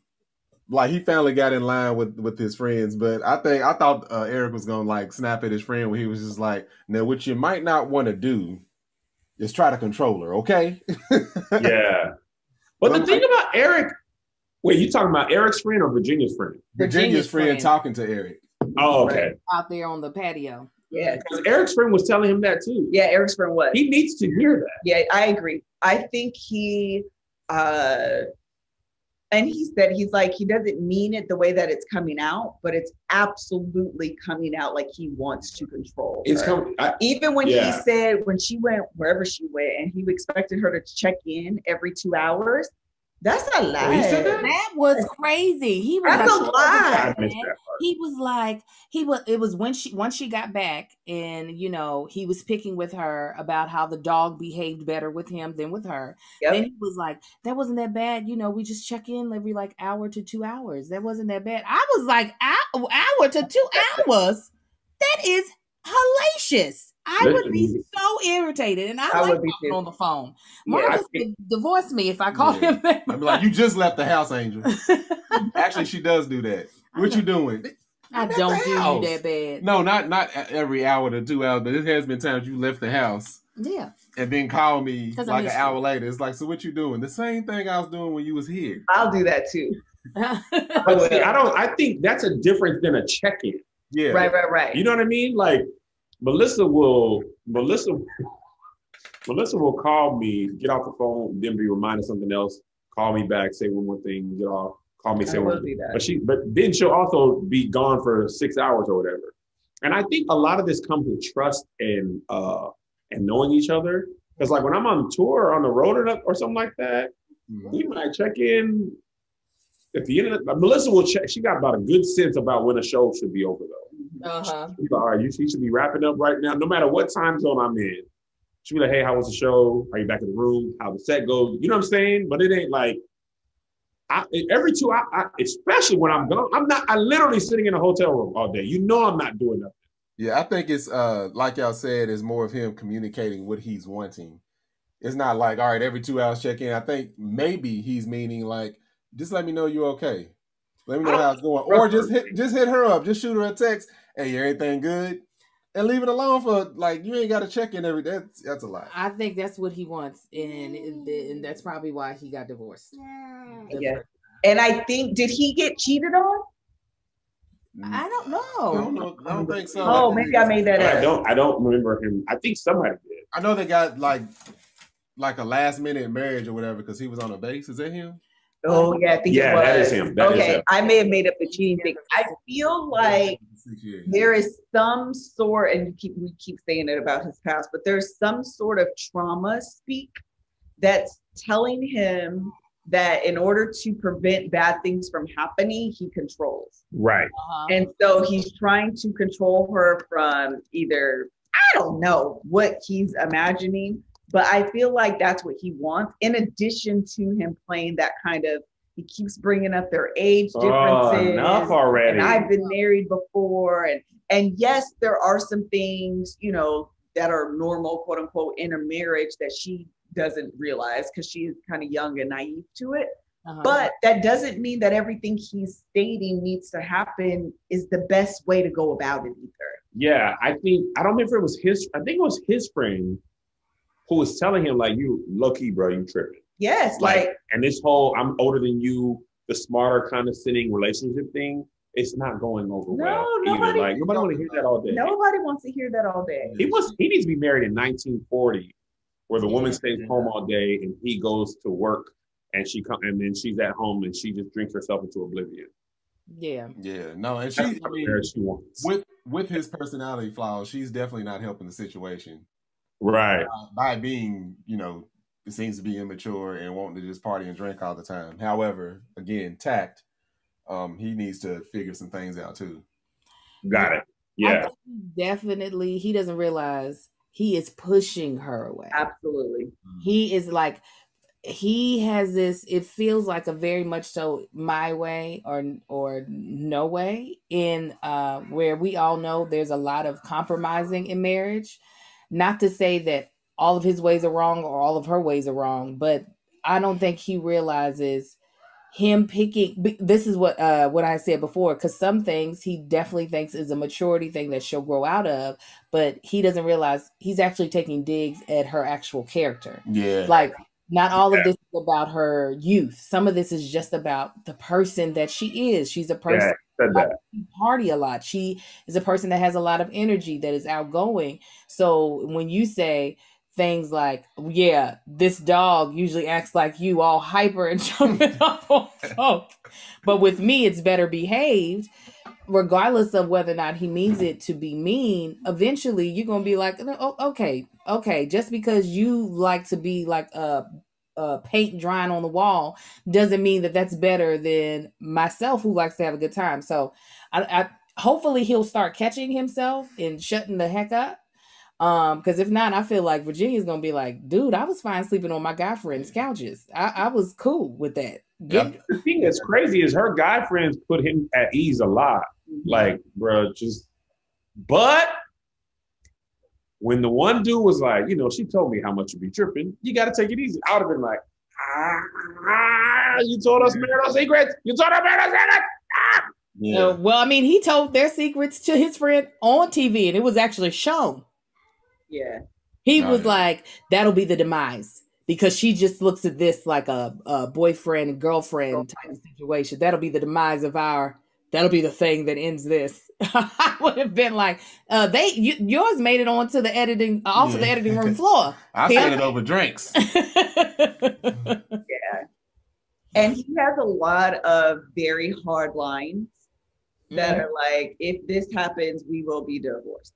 like he finally got in line with with his friends, but I think I thought uh, Erik was gonna like snap at his friend when he was just like, "Now, what you might not want to do is try to control her, okay?" Yeah. But the thing about Erik, wait, you talking about Erik's friend or Virginia's friend? Virginia's Virginia's friend friend. talking to Erik. Oh, okay. Out there on the patio. Yeah. Because Erik's friend was telling him that too. Yeah, Erik's friend was. He needs to hear that. Yeah, I agree. I think he uh and he said he's like he doesn't mean it the way that it's coming out, but it's absolutely coming out like he wants to control. It's coming. Even when Yeah. he said when she went wherever she went and he expected her to check in every two hours, that's a oh, lie. Oh, that? That was crazy. He was That's a like, lie. I missed that he was like he was it was when she once she got back and you know he was picking with her about how the dog behaved better with him than with her Yep. then he was like that wasn't that bad you know we just check in every like hour to two hours that wasn't that bad i was like hour, hour to two hours that is hellacious i would be so irritated and i, I like would be talking on the phone marcus think- would divorce me if i called Yeah. him that. I'd be like, "You just left the house, Angel." Actually, she does do that. What you doing? i I'm don't the do you that bad No, not not every hour to two hours, but it has been times you left the house yeah and then call me like an hour you. later. It's like, so what you doing? The same thing I was doing when you was here. I'll do that too. But see, I don't. I think that's a difference than a check-in. Yeah, Right, right, right. You know what I mean? Like Melissa will. Melissa. Melissa will call me, get off the phone, then be reminded of something else. Call me back, say one more thing, get off. Call me, say I one. more thing. But she, but then she'll also be gone for six hours or whatever. And I think a lot of this comes with trust and uh and knowing each other. Because like when I'm on tour or on the road or, or something like that, Mhm. we might check in at the end of the, Melissa will check. She got about a good sense about when a show should be over though. Uh-huh She's like, all right, you, you should be wrapping up right now, no matter what time zone I'm in. She'll be like, hey, how was the show? Are you back in the room? How the set goes? You know what I'm saying? But it ain't like I, every two, I, I, especially when I'm gone, I'm not. I literally sitting in a hotel room all day. You know, I'm not doing nothing. Yeah, I think it's uh like y'all said, it's more of him communicating what he's wanting. It's not like, all right, every two hours check in. I think maybe he's meaning like, just let me know you're okay. Let me know how it's going. Or just hit just hit her up. Just shoot her a text. Hey, everything good? And leave it alone for like you ain't gotta check in every day. That's that's a lot. I think that's what he wants, and and mm. that's probably why he got divorced. The Yeah. And I think, did he get cheated on? I don't I know. don't know. I don't think so. Oh, maybe I made that up. I don't. I don't remember him. I think somebody did. I know they got like like a last minute marriage or whatever because he was on a base. Is that him? Oh yeah, I think Yeah, it was. that is him. That is okay, him. I may have made up the cheating thing. I feel like Six years. There is some sort, and you keep we keep saying it about his past, but there's some sort of trauma speak that's telling him that in order to prevent bad things from happening, he controls. Right. Uh-huh. And so he's trying to control her from either, I don't know what he's imagining, but I feel like that's what he wants. In addition to him playing that kind of, he keeps bringing up their age differences. Oh, differences. enough already. And I've been married before. And and yes, there are some things, you know, that are normal, quote unquote, in a marriage that she doesn't realize because she is kind of young and naive to it. Uh-huh. But that doesn't mean that everything he's stating needs to happen is the best way to go about it either. Yeah, I think I don't remember if it was his. I think it was his friend who was telling him like, "You low key, bro, you tripping." Yes, Like, like, and this whole "I'm older than you," the smarter condescending relationship thing, it's not going over No, well either. nobody- Like nobody want to hear that all day. nobody wants to hear that all day. He was he needs to be married in 1940, where the woman stays home all day and he goes to work, and she come and then she's at home and she just drinks herself into oblivion. yeah. Yeah, no, and she. That's I mean, she wants. with with his personality flaws, she's definitely not helping the situation right. uh, by being, you know, it seems to be immature and wanting to just party and drink all the time. However, again, tact. Um, he needs to figure some things out too. Got it. Yeah. definitely he doesn't realize he is pushing her away. Absolutely. He is like he has this it feels like a very much so my way or or no way in uh where we all know there's a lot of compromising in marriage not to say that all of his ways are wrong or all of her ways are wrong but i don't think he realizes him picking this is what uh what i said before because some things he definitely thinks is a maturity thing that she'll grow out of but he doesn't realize he's actually taking digs at her actual character. Yeah, like not all of this is about her youth. Some of this is just about the person that she is. She's a person Yeah. Party a lot. She is a person that has a lot of energy that is outgoing. So when you say things like yeah this dog usually acts like you all hyper and jumping up on folk but with me it's better behaved regardless of whether or not he means it to be mean. Eventually you're gonna be like oh, okay okay just because you like to be like a, a paint drying on the wall doesn't mean that that's better than myself who likes to have a good time. So i, I hopefully he'll start catching himself and shutting the heck up um because if not i feel like virginia's gonna be like dude i was fine sleeping on my guy friends couches i, I was cool with that Get- Yep. The thing that's crazy is her guy friends put him at ease a lot. Like, bro, just. But when the one dude was like, you know, she told me how much you be tripping. You got to take it easy. I would have been like, ah, you told us marital secrets. You told us marital secrets. yeah. Uh, well, I mean, he told their secrets to his friend on TV, and it was actually shown. Yeah. He Oh, was yeah. like, "That'll be the demise," because she just looks at this like a, a boyfriend and girlfriend type of situation. That'll be the demise of our. That'll be the thing that ends this. I would have been like, uh, "They you, yours made it onto the editing, uh, off of the editing room floor." I said it over drinks. Yeah. And he has a lot of very hard lines that are like, if this happens, we will be divorced.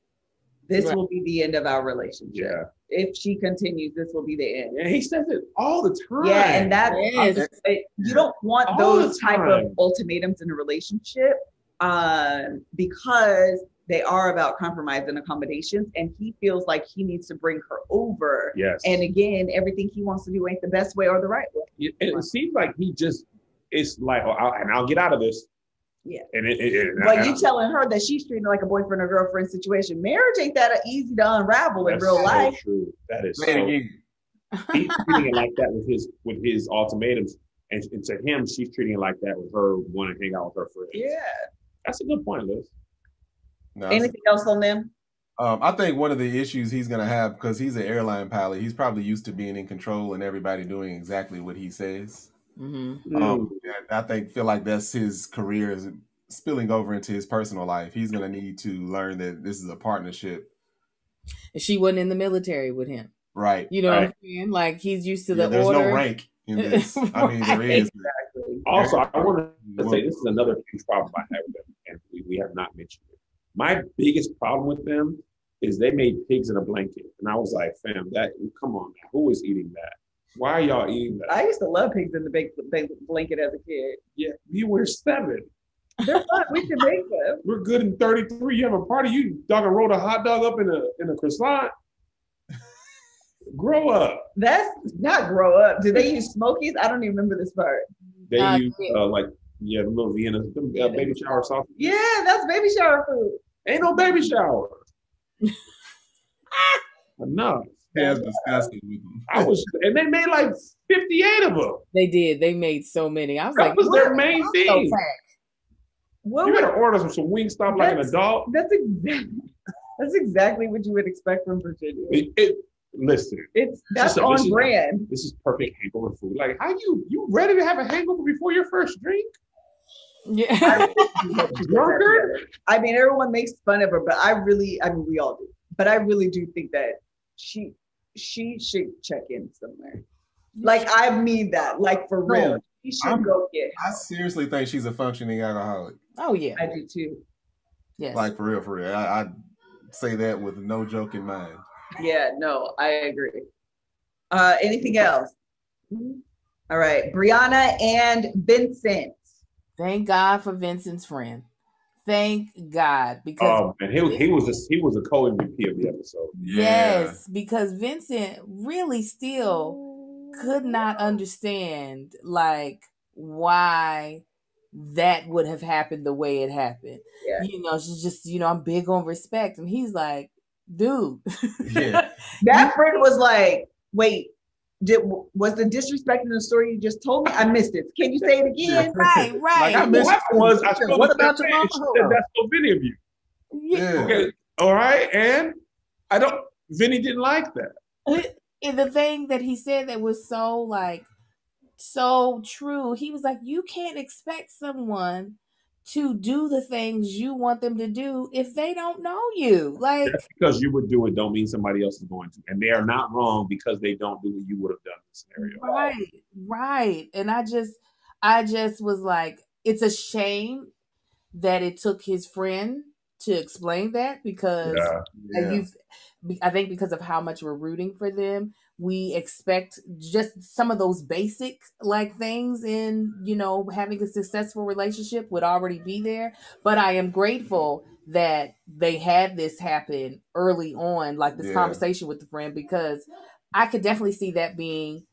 This Right. will be the end of our relationship. Yeah. If she continues, this will be the end. And he says it all the time. Yeah, and that Yes. it- you don't want All those type of ultimatums in a relationship um, because they are about compromise and accommodations, and he feels like he needs to bring her over. Yes. And again, everything he wants to do ain't the best way or the right way. it, it seems like he just it's like, oh, I'll, and I'll get out of this. Yeah. And it, it, it But you telling her that she's treating like a boyfriend or girlfriend situation. Marriage ain't that easy to unravel in real so life. True. That is Say it so. again. He's treating it like that with his with his ultimatums, and, and to him, she's treating it like that with her wanting to hang out with her friends. Yeah. That's a good point, Liz. No, Anything else on them? Um, I think one of the issues he's going to have because he's an airline pilot, he's probably used to being in control and everybody doing exactly what he says. Hmm Um, I think feel like that's his career is spilling over into his personal life. He's gonna need to learn that this is a partnership. And she wasn't in the military with him. Right. You know what I'm saying? Like he's used to Yeah, the there's order. no rank in this. I mean, there is. Right. Also, I want to say this is another huge problem I have with them, and we, we have not mentioned it. My biggest problem with them is they made pigs in a blanket, and I was like, "Fam, that come on, now. who is eating that? Why are y'all eating that?" I used to love pigs in the bake, bake blanket as a kid. yeah, you were seven. They're fun. we can make them. We're good in thirty three. You have a party. You dog and roll a hot dog up in a in a croissant. Grow up. That's not grow up. Do they use smokies? I don't even remember this part. They Uh, use uh, like yeah, the little Vienna, them, uh, baby shower sauce. Yeah, that's baby shower food. Ain't no baby shower. Enough. Has disgusted with them. I was, and they made like 58 of them. They did. They made so many. I was That like, was their main I'm thing. fat. What You would, gotta order some, some Wingstop like an adult. that's exactly that's exactly what you would expect from Virginia. It, it- listen, It's that's Listen, on listen. brand. this is perfect hangover food. Like, how you you ready to have a hangover before your first drink? Yeah. Drunkard? I mean, everyone makes fun of her, but I really, I mean, we all do. But I really do think that she she should check in somewhere. Like I mean that, like for No, real. She should I'm- go get. I seriously think she's a functioning alcoholic. oh yeah. I do too. Yes. Like for real, for real. I, I say that with no joke in mind. Yeah, no, I agree. Uh, anything else? All right, Brianna and Vincent. Thank God for Vincent's friend. Thank God because Oh man, he, he was a, he was a co MVP of the episode. yes, because Vincent really still could not understand like why that would have happened the way it happened. Yeah. You know, she's just, you know, I'm big on respect. And he's like, dude. Yeah. That friend was like, "Wait, did was the disrespect in the story you just told me? I missed it. Can you say it again?" right, right. Like, I What missed- happened was I spoke What about that your man, mama? said, That's so many of you. Yeah. Yeah. Okay, all right, and I don't. Vinny didn't like that. And the thing that he said that was so like so true he was like you can't expect someone to do the things you want them to do if they don't know you like Just because you would do it, don't mean somebody else is going to, and they are not wrong because they don't do what you would have done in this scenario. right right and i just i just was like it's a shame that it took his friend to explain that because Yeah. Yeah. i think because of how much we're rooting for them we expect just some of those basic like things in you know having a successful relationship would already be there but i am grateful that they had this happen early on like this Yeah. conversation with the friend because i could definitely see that being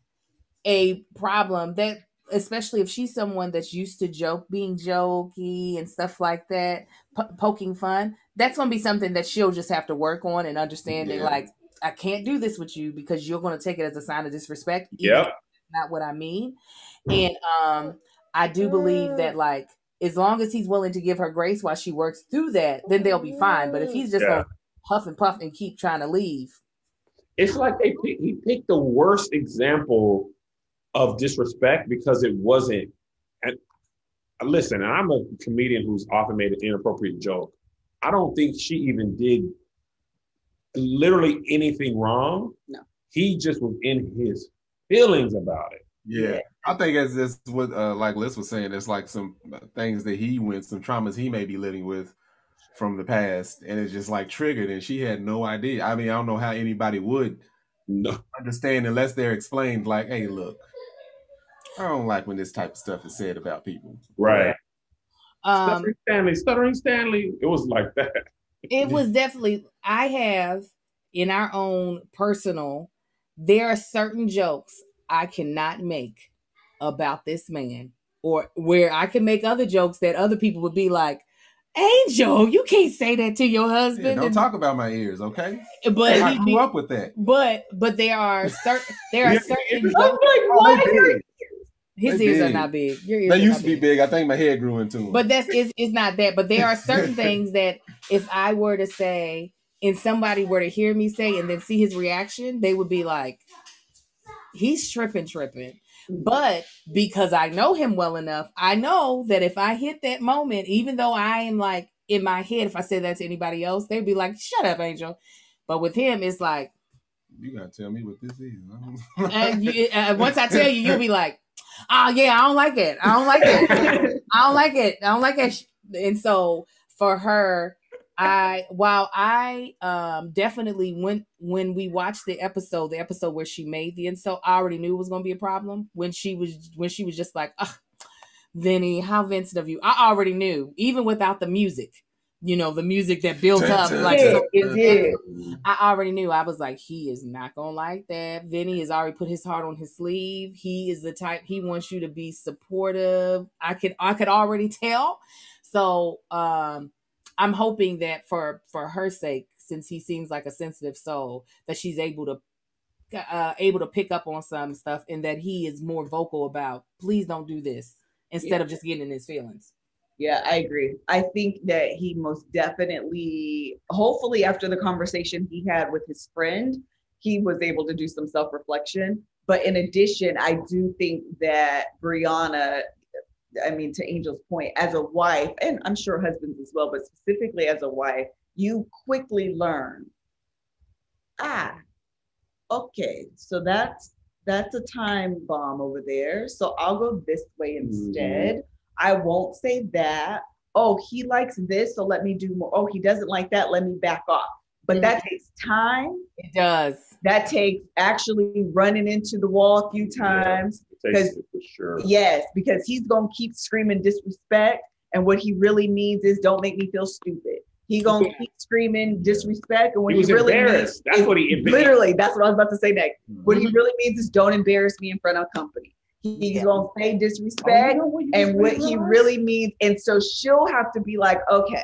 a problem that especially if she's someone that's used to joke being jokey and stuff like that po- poking fun that's going to be something that she'll just have to work on and understanding Yeah. like i can't do this with you because you're going to take it as a sign of disrespect even if Yep. not what i mean and um i do believe that like as long as he's willing to give her grace while she works through that then they'll be fine but if he's just Yeah. going to huff and puff and keep trying to leave It's like they pick, he picked the worst example of disrespect because it wasn't. And listen, I'm a comedian who's often made an inappropriate joke. I don't think she even did literally anything wrong. No. He just was in his feelings about it. Yeah. I think as this what uh, like Liz was saying, it's like some things that he went, some traumas he may be living with from the past, and it's just like triggered, and she had no idea. I mean, I don't know how anybody would No, understand unless they're explained. Like, hey, look, I don't like when this type of stuff is said about people. right. um Stuttering Stanley, stuttering Stanley. It was like that. It was definitely i have in our own personal there are certain jokes i cannot make about this man or where i can make other jokes that other people would be like angel you can't say that to your Yeah, husband don't And- talk about my ears, okay? but I grew be- up with that. but but there are certain there are Yeah, certain I jokes, was like, Oh, "Why?" they big. His they ears are not big your ears They used to be big. I think my head grew into them. But that's it's, it's not that. But there are certain things that if I were to say and somebody were to hear me say and then see his reaction, they would be like, he's tripping, tripping. But because I know him well enough, I know that if I hit that moment, even though I am like in my head, if I said that to anybody else, they'd be like, "Shut up, Angel." But with him, it's like, You gotta tell me what this is. and you, uh, once I tell you, you'll be like, "Oh yeah, I don't like it. I don't like it. I don't like it. I don't like it." And so for her, I while I um definitely when when we watched the episode, the episode where she made the insult, I already knew it was gonna be a problem. When she was when she was just like, Vinny, how Vincent of you. I already knew, even without the music. You know, the music that built up like Yeah, so it did. I already knew. I was like, he is not gonna like that. Vinny has already put his heart on his sleeve. He is the type he wants you to be supportive. I could I could already tell. So um I'm hoping that for for her sake, since he seems like a sensitive soul, that she's able to uh, able to pick up on some stuff and that he is more vocal about please don't do this instead Yeah. of just getting in his feelings. Yeah, I agree. I think that he most definitely, hopefully, after the conversation he had with his friend, he was able to do some self reflection. But in addition, I do think that Brianna, I mean, to Angel's point, as a wife, and I'm sure husbands as well, but specifically as a wife, you quickly learn, ah, okay, so that's that's a time bomb over there. So I'll go this way instead. I won't say that. Oh, he likes this, so let me do more. Oh, he doesn't like that, let me back off. But that takes time. It does. That takes actually running into the wall a few times. It takes for sure. Yes, because he's gonna keep screaming disrespect, and what he really means is don't make me feel stupid. He gonna Yeah. keep screaming disrespect, and what He he really means embarrassed. That's what he- literally. That's what I was about to say next. What Mm-hmm. he really means is don't embarrass me in front of company. He's Yeah. gonna say disrespect, and what he really means, and so she'll have to be like, okay,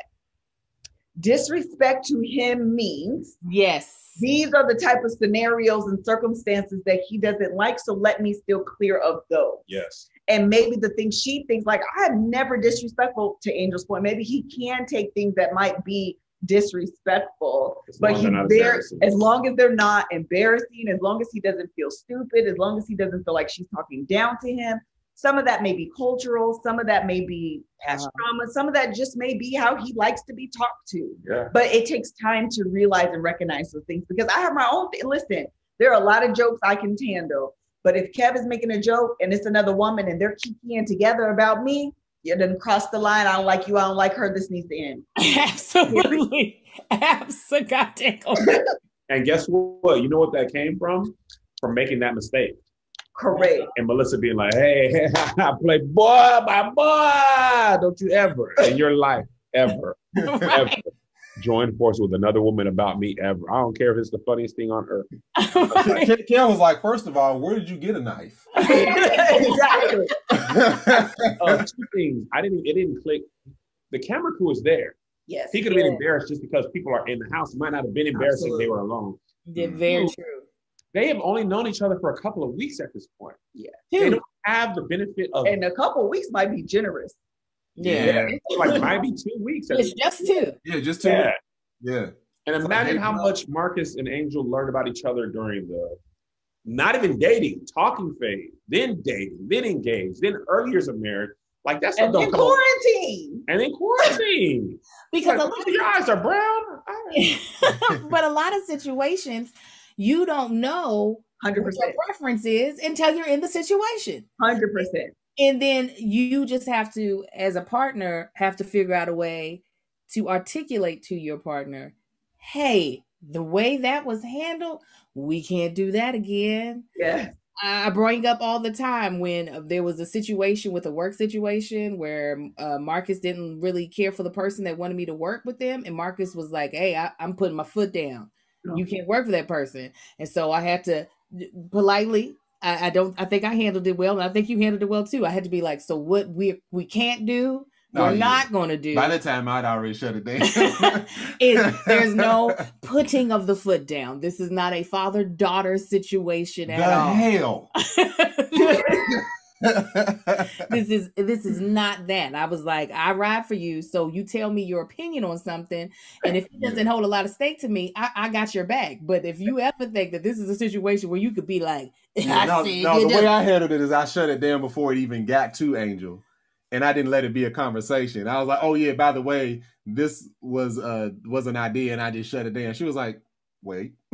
disrespect to him means Yes. these are the type of scenarios and circumstances that he doesn't like. So let me steer clear of those. Yes. And maybe the thing she thinks, like, I'm never disrespectful to Angel's point. Maybe he can take things that might be disrespectful, As but long as he they're there as long as they're not embarrassing, as long as he doesn't feel stupid, as long as he doesn't feel like she's talking down to him. Some of that may be cultural, some of that may be past Uh-huh. trauma, some of that just may be how he likes to be talked to Yeah. but it takes time to realize and recognize those things because I have my own thing. Listen, there are a lot of jokes I can handle, but if Kev is making a joke and it's another woman and they're kikiing together about me, you didn't cross the line. I don't like you. I don't like her. This needs to end. Absolutely. Absolutely. And guess what? You know what that came from? From making that mistake. Correct. And Melissa being like, hey, I play boy, my boy. Don't you ever in your life, ever, ever join force with another woman about me ever. I don't care if it's the funniest thing on earth. Ken, Ken was like, first of all, where did you get a knife? exactly. Uh, two things. I didn't. It didn't click. The camera crew is there. Yes. He could have been embarrassed just because people are in the house. It might not have been embarrassing if they were alone. Yeah, very true. They have only known each other for a couple of weeks at this point. Yeah. They don't have the benefit of And a couple of weeks might be generous. Yeah. like maybe two weeks. It's just two. yeah, just two. yeah. Yeah. And imagine how much Marcus and Angel learned about each other during the not even dating, talking phase, then dating, then engaged, then early years of marriage. Like that's And don't then come on- quarantine. and then quarantine. Because Like, a lot your eyes are brown. I- but a lot of situations you don't know 100%. what your preference is until you're in the situation. 100%. And then you just have to, as a partner, have to figure out a way to articulate to your partner, hey, the way that was handled, we can't do that again. Yeah. I bring up all the time when uh, there was a situation with a work situation where uh, Marcus didn't really care for the person that wanted me to work with them, and Marcus was like, "Hey, I, I'm putting my foot down. You can't work for that person." And so I had to politely. I, I don't. I think I handled it well, and I think you handled it well too. I had to be like, "So what we we can't do, No, we're yeah. not going to do." By the time, I'd already shut it down. is there's no putting of the foot down. This is not a father daughter situation the at all. hell. this is this is not that. I was like, I ride for you, so you tell me your opinion on something, and if it doesn't hold a lot of stake to me, I, I got your back. But if you ever think that this is a situation where you could be like, I no, no, the do- way I handled it is I shut it down before it even got to Angel, and I didn't let it be a conversation. I was like, "Oh yeah, by the way, this was uh was an idea," and I just shut it down. She was like, "Wait."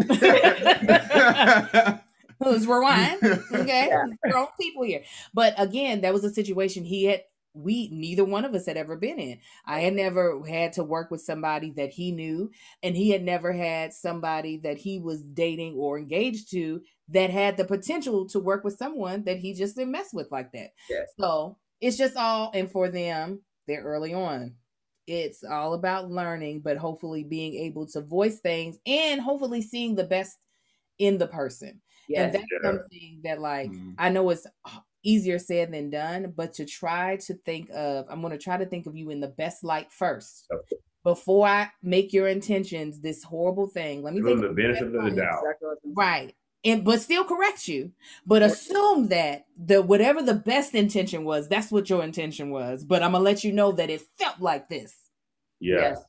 Let's rewind. Okay. Yeah. Grown people here. But again, that was a situation he had we neither one of us had ever been in. I had never had to work with somebody that he knew, and he had never had somebody that he was dating or engaged to that had the potential to work with someone that he just didn't mess with like that. Yes. So it's just all and for them, they're early on. It's all about learning, but hopefully being able to voice things and hopefully seeing the best in the person. And that's Yeah. something that, like, Mhm. I know it's easier said than done, but to try to think of, I'm going to try to think of you in the best light first before I make your intentions this horrible thing. Let me Give think the benefit of the doubt. Exactly what I'm saying. Right. And but still correct you. But assume that the whatever the best intention was, that's what your intention was. But I'm gonna let you know that it felt like this. Yeah, Yes.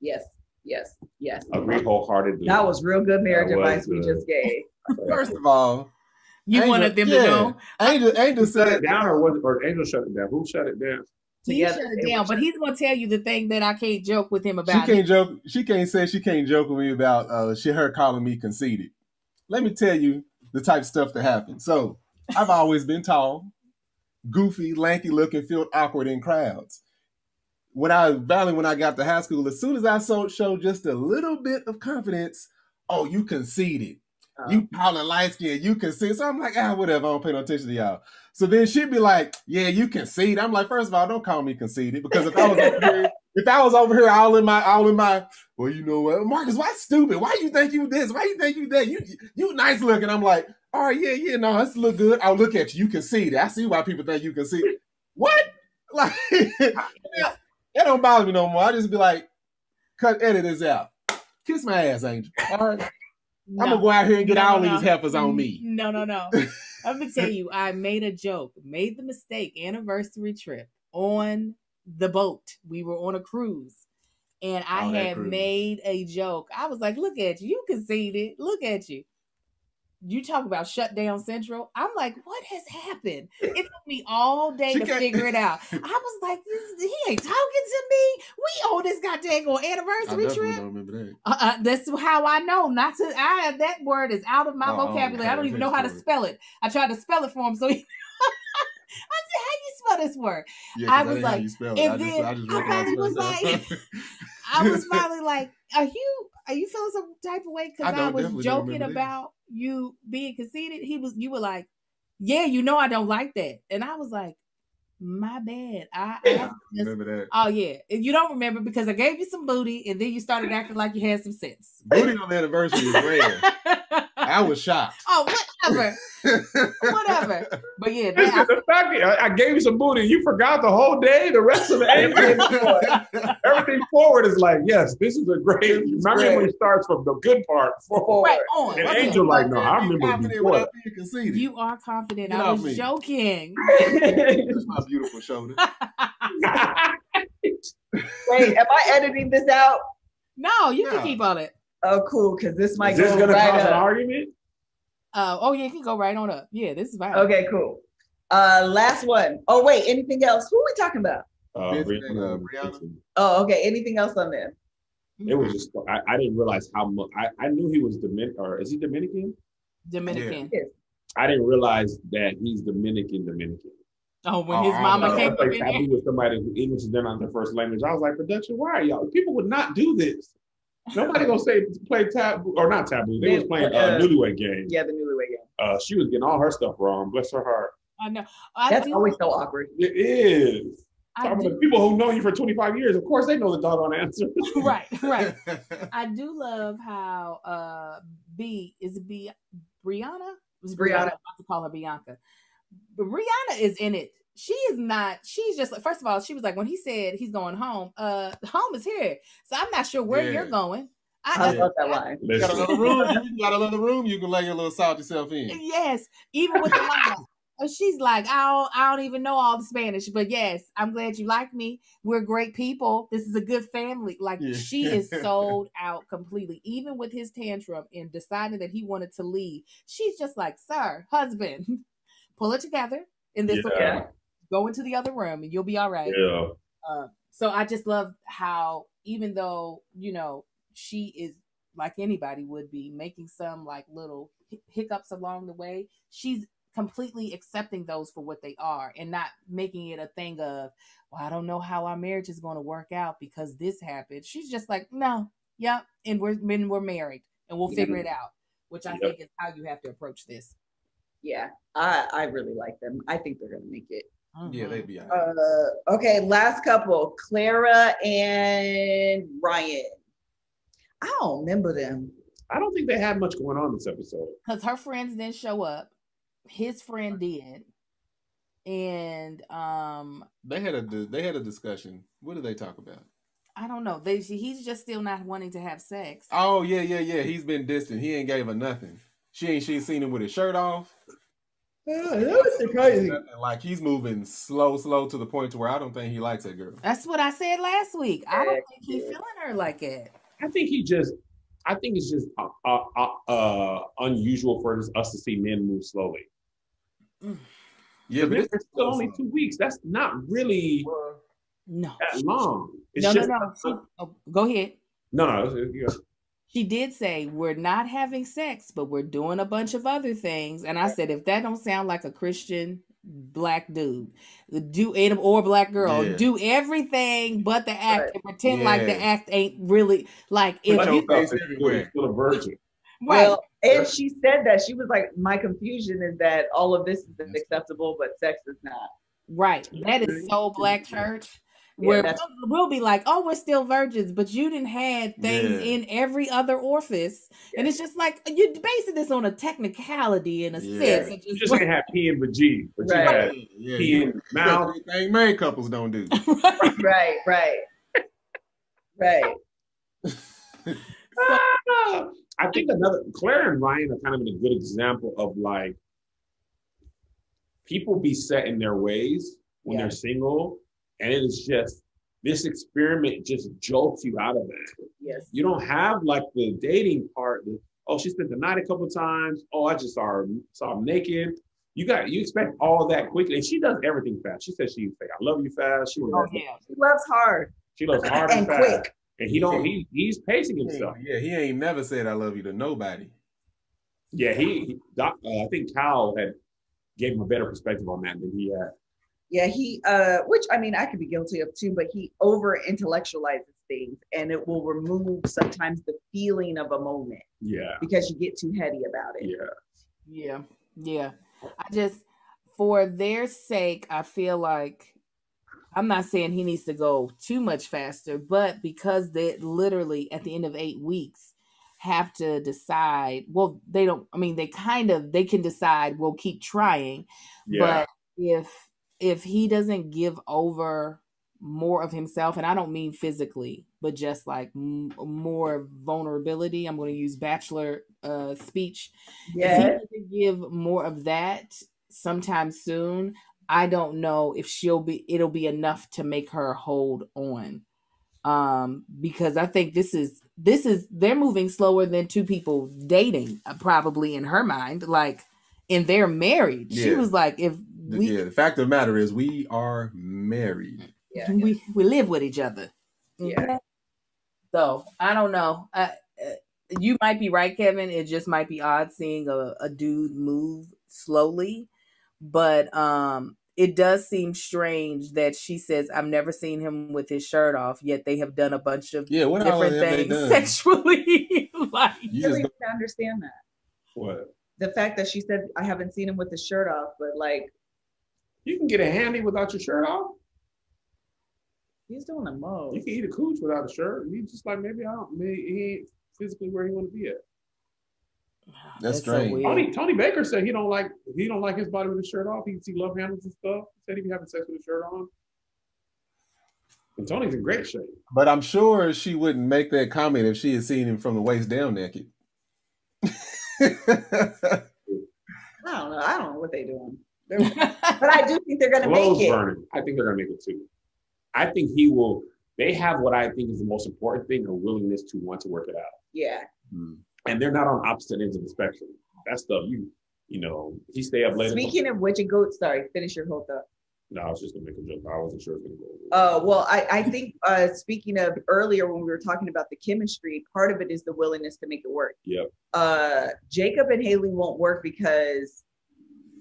Yes. Yes. Yes. agree wholeheartedly. That was real good marriage That was advice we just gave. First of all, You Angel- wanted them yeah. to know. Angel Angel shut said it down, or was or Angel shut it down? Who shut it down? He Together, shut it down, but he's gonna tell you the thing that I can't joke with him about. she can't joke. She can't say she can't joke with me about uh she her calling me conceited. Let me tell you the type of stuff that happened. So I've always been tall, goofy, lanky looking, felt awkward in crowds. When I Valley, when I got to high school, as soon as I so, showed just a little bit of confidence, oh, you conceited. You tall and light skin, you concede. So I'm like, ah, whatever. I don't pay no attention to y'all. So then she'd be like, yeah, you concede. I'm like, first of all, don't call me conceited because if I was over here, if I was over here all in my, all in my, well, you know what, Marcus, why stupid? Why you think you this? Why you think you that? You you nice looking. I'm like, all right, yeah, yeah, no, this look good. I'll look at you. You conceded. I see why people think you conceded. What? Like, that don't bother me no more. I just be like, cut, edit this out. Kiss my ass, Angel. All right. No. I'm gonna go out here and get No, all no, these heifers on me. Mm, no, no, no. I'm gonna tell you, I made a joke, made the mistake, anniversary trip on the boat. We were on a cruise. And I Oh, had made a joke. I was like, look at you. You conceded. Look at you. You talk about shut down central. I'm like, what has happened? It took me all day She to figure it out. I was like, he ain't talking to me. We on this goddamn I anniversary definitely trip. don't remember that. Uh, uh, that's how I know not to. I that word is out of my Oh, vocabulary. I don't even know how to spell it. I tried to spell it for him, so he, I said, "How do you spell this word?" Yeah, I was how like- and I just, then I just I finally was myself. I was finally like, "Are you? Are you feeling some type of way?" Because I, don't- was joking remember this. about you being conceited. He was. You were like, "Yeah, you know I don't like that," and I was like, "My bad. I." I just, remember that. oh yeah, you don't remember because I gave you some booty, and then you started acting like you had some sense. Booty on the anniversary is rare. I was shocked. oh, whatever. whatever. But yeah, Listen, that, the fact that I, I gave you some booty, you forgot the whole day. The rest of the day, everything forward is like, yes, this is a great. Remember when it starts from the good part forward. right on. And okay. Angel like, no, I remember confident before. without being conceited. You are confident. Get I off was me. joking. That's my beautiful shoulder. Wait, am I editing this out? no, you No. can keep on it. Oh, cool, because this might is this go going to right cause an argument? Uh, oh yeah, you can go right on up. Yeah, this is fine. Okay, cool. Uh, last one. Oh wait, anything else? Who are we talking about? Uh, Vince Rihanna, and, uh, Brianna. Oh, okay. Anything else on there? It was just I, I didn't realize how much I, I knew he was Dominican or is he Dominican? Dominican. I didn't realize that he's Dominican Dominican. Oh, when Oh, his I mama know. came It's up like in there. taboo with somebody who English is not their first language. I was like, production, why are y'all? People would not do this. Nobody gonna say play taboo or not taboo. They was playing uh, Uh, newlywed game. Yeah, the newlywed game. Uh, she was getting all her stuff wrong. Bless her heart. I know. I That's do, always so awkward. It is. Talking do, about people who know you for 25 years, of course they know the doggone answer. right, right. I do love how uh B is it B Brianna? It was Brianna. I'm about to call her Bianca. But Brianna is in it. She is not. She's just like. First of all, she was like when he said he's going home. Uh, home is here. So I'm not sure where Yeah. you're going. I I, love that line. You got another room. You got another room. You can lay your little salty self in. yes, even with the line. And she's like, I don't, I don't even know all the Spanish, but yes, I'm glad you like me. We're great people. This is a good family. Like Yeah. she is sold out completely, even with his tantrum and deciding that he wanted to leave. She's just like, sir, husband, pull it together. in this Yeah. Go into the other room, and you'll be all right. Yeah. Uh, so I just love how even though you know she is like anybody would be making some like little hiccups along the way, she's completely accepting those for what they are and not making it a thing of, well, I don't know how our marriage is going to work out because this happened. She's just like, no, yep, and we're and we're married and we'll figure it out, which I Yep. think is how you have to approach this. Yeah, I I really like them. I think they're gonna make it. Yeah, Mhm. they'd be all right. Uh, okay, last couple, Clara and Ryan. I don't remember them. I don't think they had much going on this episode. because her friends didn't show up. His friend did, and um, They had a they had a discussion. What did they talk about? I don't know. They he's just still not wanting to have sex. Oh yeah, yeah, yeah. He's been distant. He ain't gave her nothing. She ain't she seen him with his shirt off. That was surprising. Nothing. Like he's moving slow, slow to the point to where I don't think he likes that girl. That's what I said last week. I don't think he's feeling her like it. I think he just, I think it's just uh, uh, uh, uh, unusual for us us to see men move slowly. Yeah, but it's it's still only two weeks. That's not really No, that long. It's no, just, no, no. She, oh, go ahead. no, no. It's- yeah. She did say we're not having sex, but we're doing a bunch of other things. And I said, if that don't sound like a Christian black dude, do and or black girl, Yeah. do everything but the act Right. and pretend like the act ain't really like if Put you face everywhere. still a virgin. right. Well, and she said that she was like, my confusion is that all of this is acceptable, but sex is not. Right. That is so black church. Yeah, Where that's- we'll, we'll be like, oh, we're still virgins, but you didn't had things Yeah. in every other orifice. And it's just like you're basing this on a technicality in a Yeah. sense. It You just- just can't have P and G, but Right. you had Yeah, P you in mouth. thing married couples don't do. Right, right, right. Ah! I think another Claire and Ryan are kind of a good example of like people be set in their ways when Yeah. they're single, and it is just this experiment just jolts you out of that. Yes. You don't have like the dating part. that, oh, she spent the night a couple times. Oh, I just saw her saw her naked. You got you expect all that quickly, and she does everything fast. She says she say I love you fast. She oh yeah. She loves hard she loves hard and, and fast. quick. And he don't he he's pacing himself. Yeah, he ain't never said I love you to nobody. Yeah, he, he doc, uh, I think Kyle had gave him a better perspective on that than he had. Yeah, he uh which I mean I could be guilty of too, but he over intellectualizes things and it will remove sometimes the feeling of a moment Yeah, because you get too heady about it. yeah. Yeah. Yeah. I just for their sake, I feel like I'm not saying he needs to go too much faster, but because they literally at the end of eight weeks have to decide, well, they don't, I mean, they kind of, they can decide, we'll keep trying. Yeah. But if, if he doesn't give over more of himself, and I don't mean physically, but just like m- more vulnerability, I'm going to use bachelor uh, speech if he Yeah. doesn't give more of that sometime soon, I don't know if she'll be it'll be enough to make her hold on. Um, because I think this is this is they're moving slower than two people dating, uh, probably in her mind. Like, and they're married. She was like, if The- we yeah, the fact of the matter is we are married. Yeah. we we live with each other. Yeah. Okay? So I don't know. I, uh, you might be right, Kevin. It just might be odd seeing a, a dude move slowly, but um, it does seem strange that she says, "I've never seen him with his shirt off." Yet they have done a bunch of Yeah, what different things sexually. like, You I just don't understand that. What? The fact that she said I haven't seen him with his shirt off, but like You can get a handy without your shirt off. he's doing the most. You can eat a cooch without a shirt. He's just like maybe I don't. Maybe he ain't physically where he want to be at. That's so strange. weird. Tony Tony Baker said he don't like he don't like his body with his shirt off. He see love handles and stuff. He said he'd be having sex with his shirt on. And Tony's in great shape. But I'm sure she wouldn't make that comment if she had seen him from the waist down naked. I don't know. I don't know what they doing. They're- but I do think they're gonna make it. burning. I think they're gonna make it too. I think he will. They have what I think is the most important thing: a willingness to want to work it out. Yeah. Hmm. And they're not on opposite ends of the spectrum. That stuff, you, you know, he stay up late. Speaking of which, and goat. Sorry, finish your whole thought. no, I was just gonna make a joke. I wasn't sure it was gonna go. Uh, well, I, I think uh, speaking of earlier when we were talking about the chemistry, part of it is the willingness to make it work. Yep. Uh, Jacob and Haley won't work because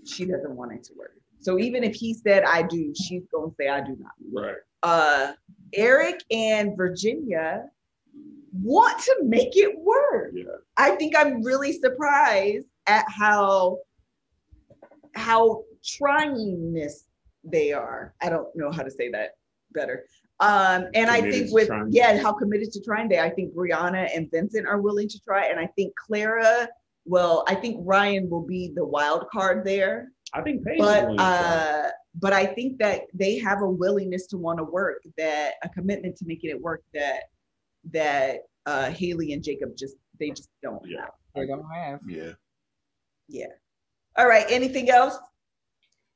she doesn't want it to work. So even if he said I do, she's gonna say I do not. Right. Uh, Erik and Virginia want to make it work. Yeah. I think I'm really surprised at how how tryingness they are. I don't know how to say that better. Um, and I think with yeah, how committed to trying they. I think Brianna and Vincent are willing to try, and I think Clara. Well, I think Ryan will be the wild card there, I think Paige but willing to uh, but I think that they have a willingness to want to work, that a commitment to making it work that that uh, Haley and Jacob just they just don't. Yeah. have. They're gonna have. Yeah. Yeah. All right. Anything else?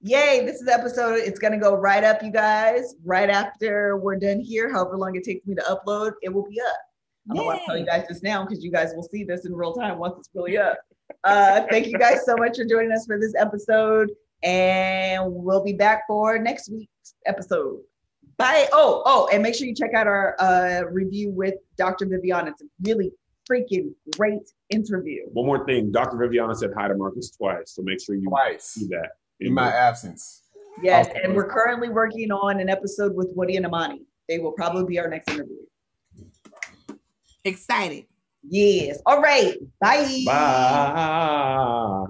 Yay. This is episode. It's going to go right up, you guys. Right after we're done here, however long it takes me to upload, it will be up. I don't want to tell you guys this now because you guys will see this in real time once it's really up. Uh, thank you guys so much for joining us for this episode. And we'll be back for next week's episode. Bye. Oh, oh, and make sure you check out our uh, review with Dr. Vivian. It's a really freaking great interview. One more thing, Dr. Viviana said hi to Marcus twice, so make sure you Twice do that. in my absence. Yes, Awesome. and we're currently working on an episode with Woody and Amani. They will probably be our next interview. Excited. Yes. All right. Bye. Bye.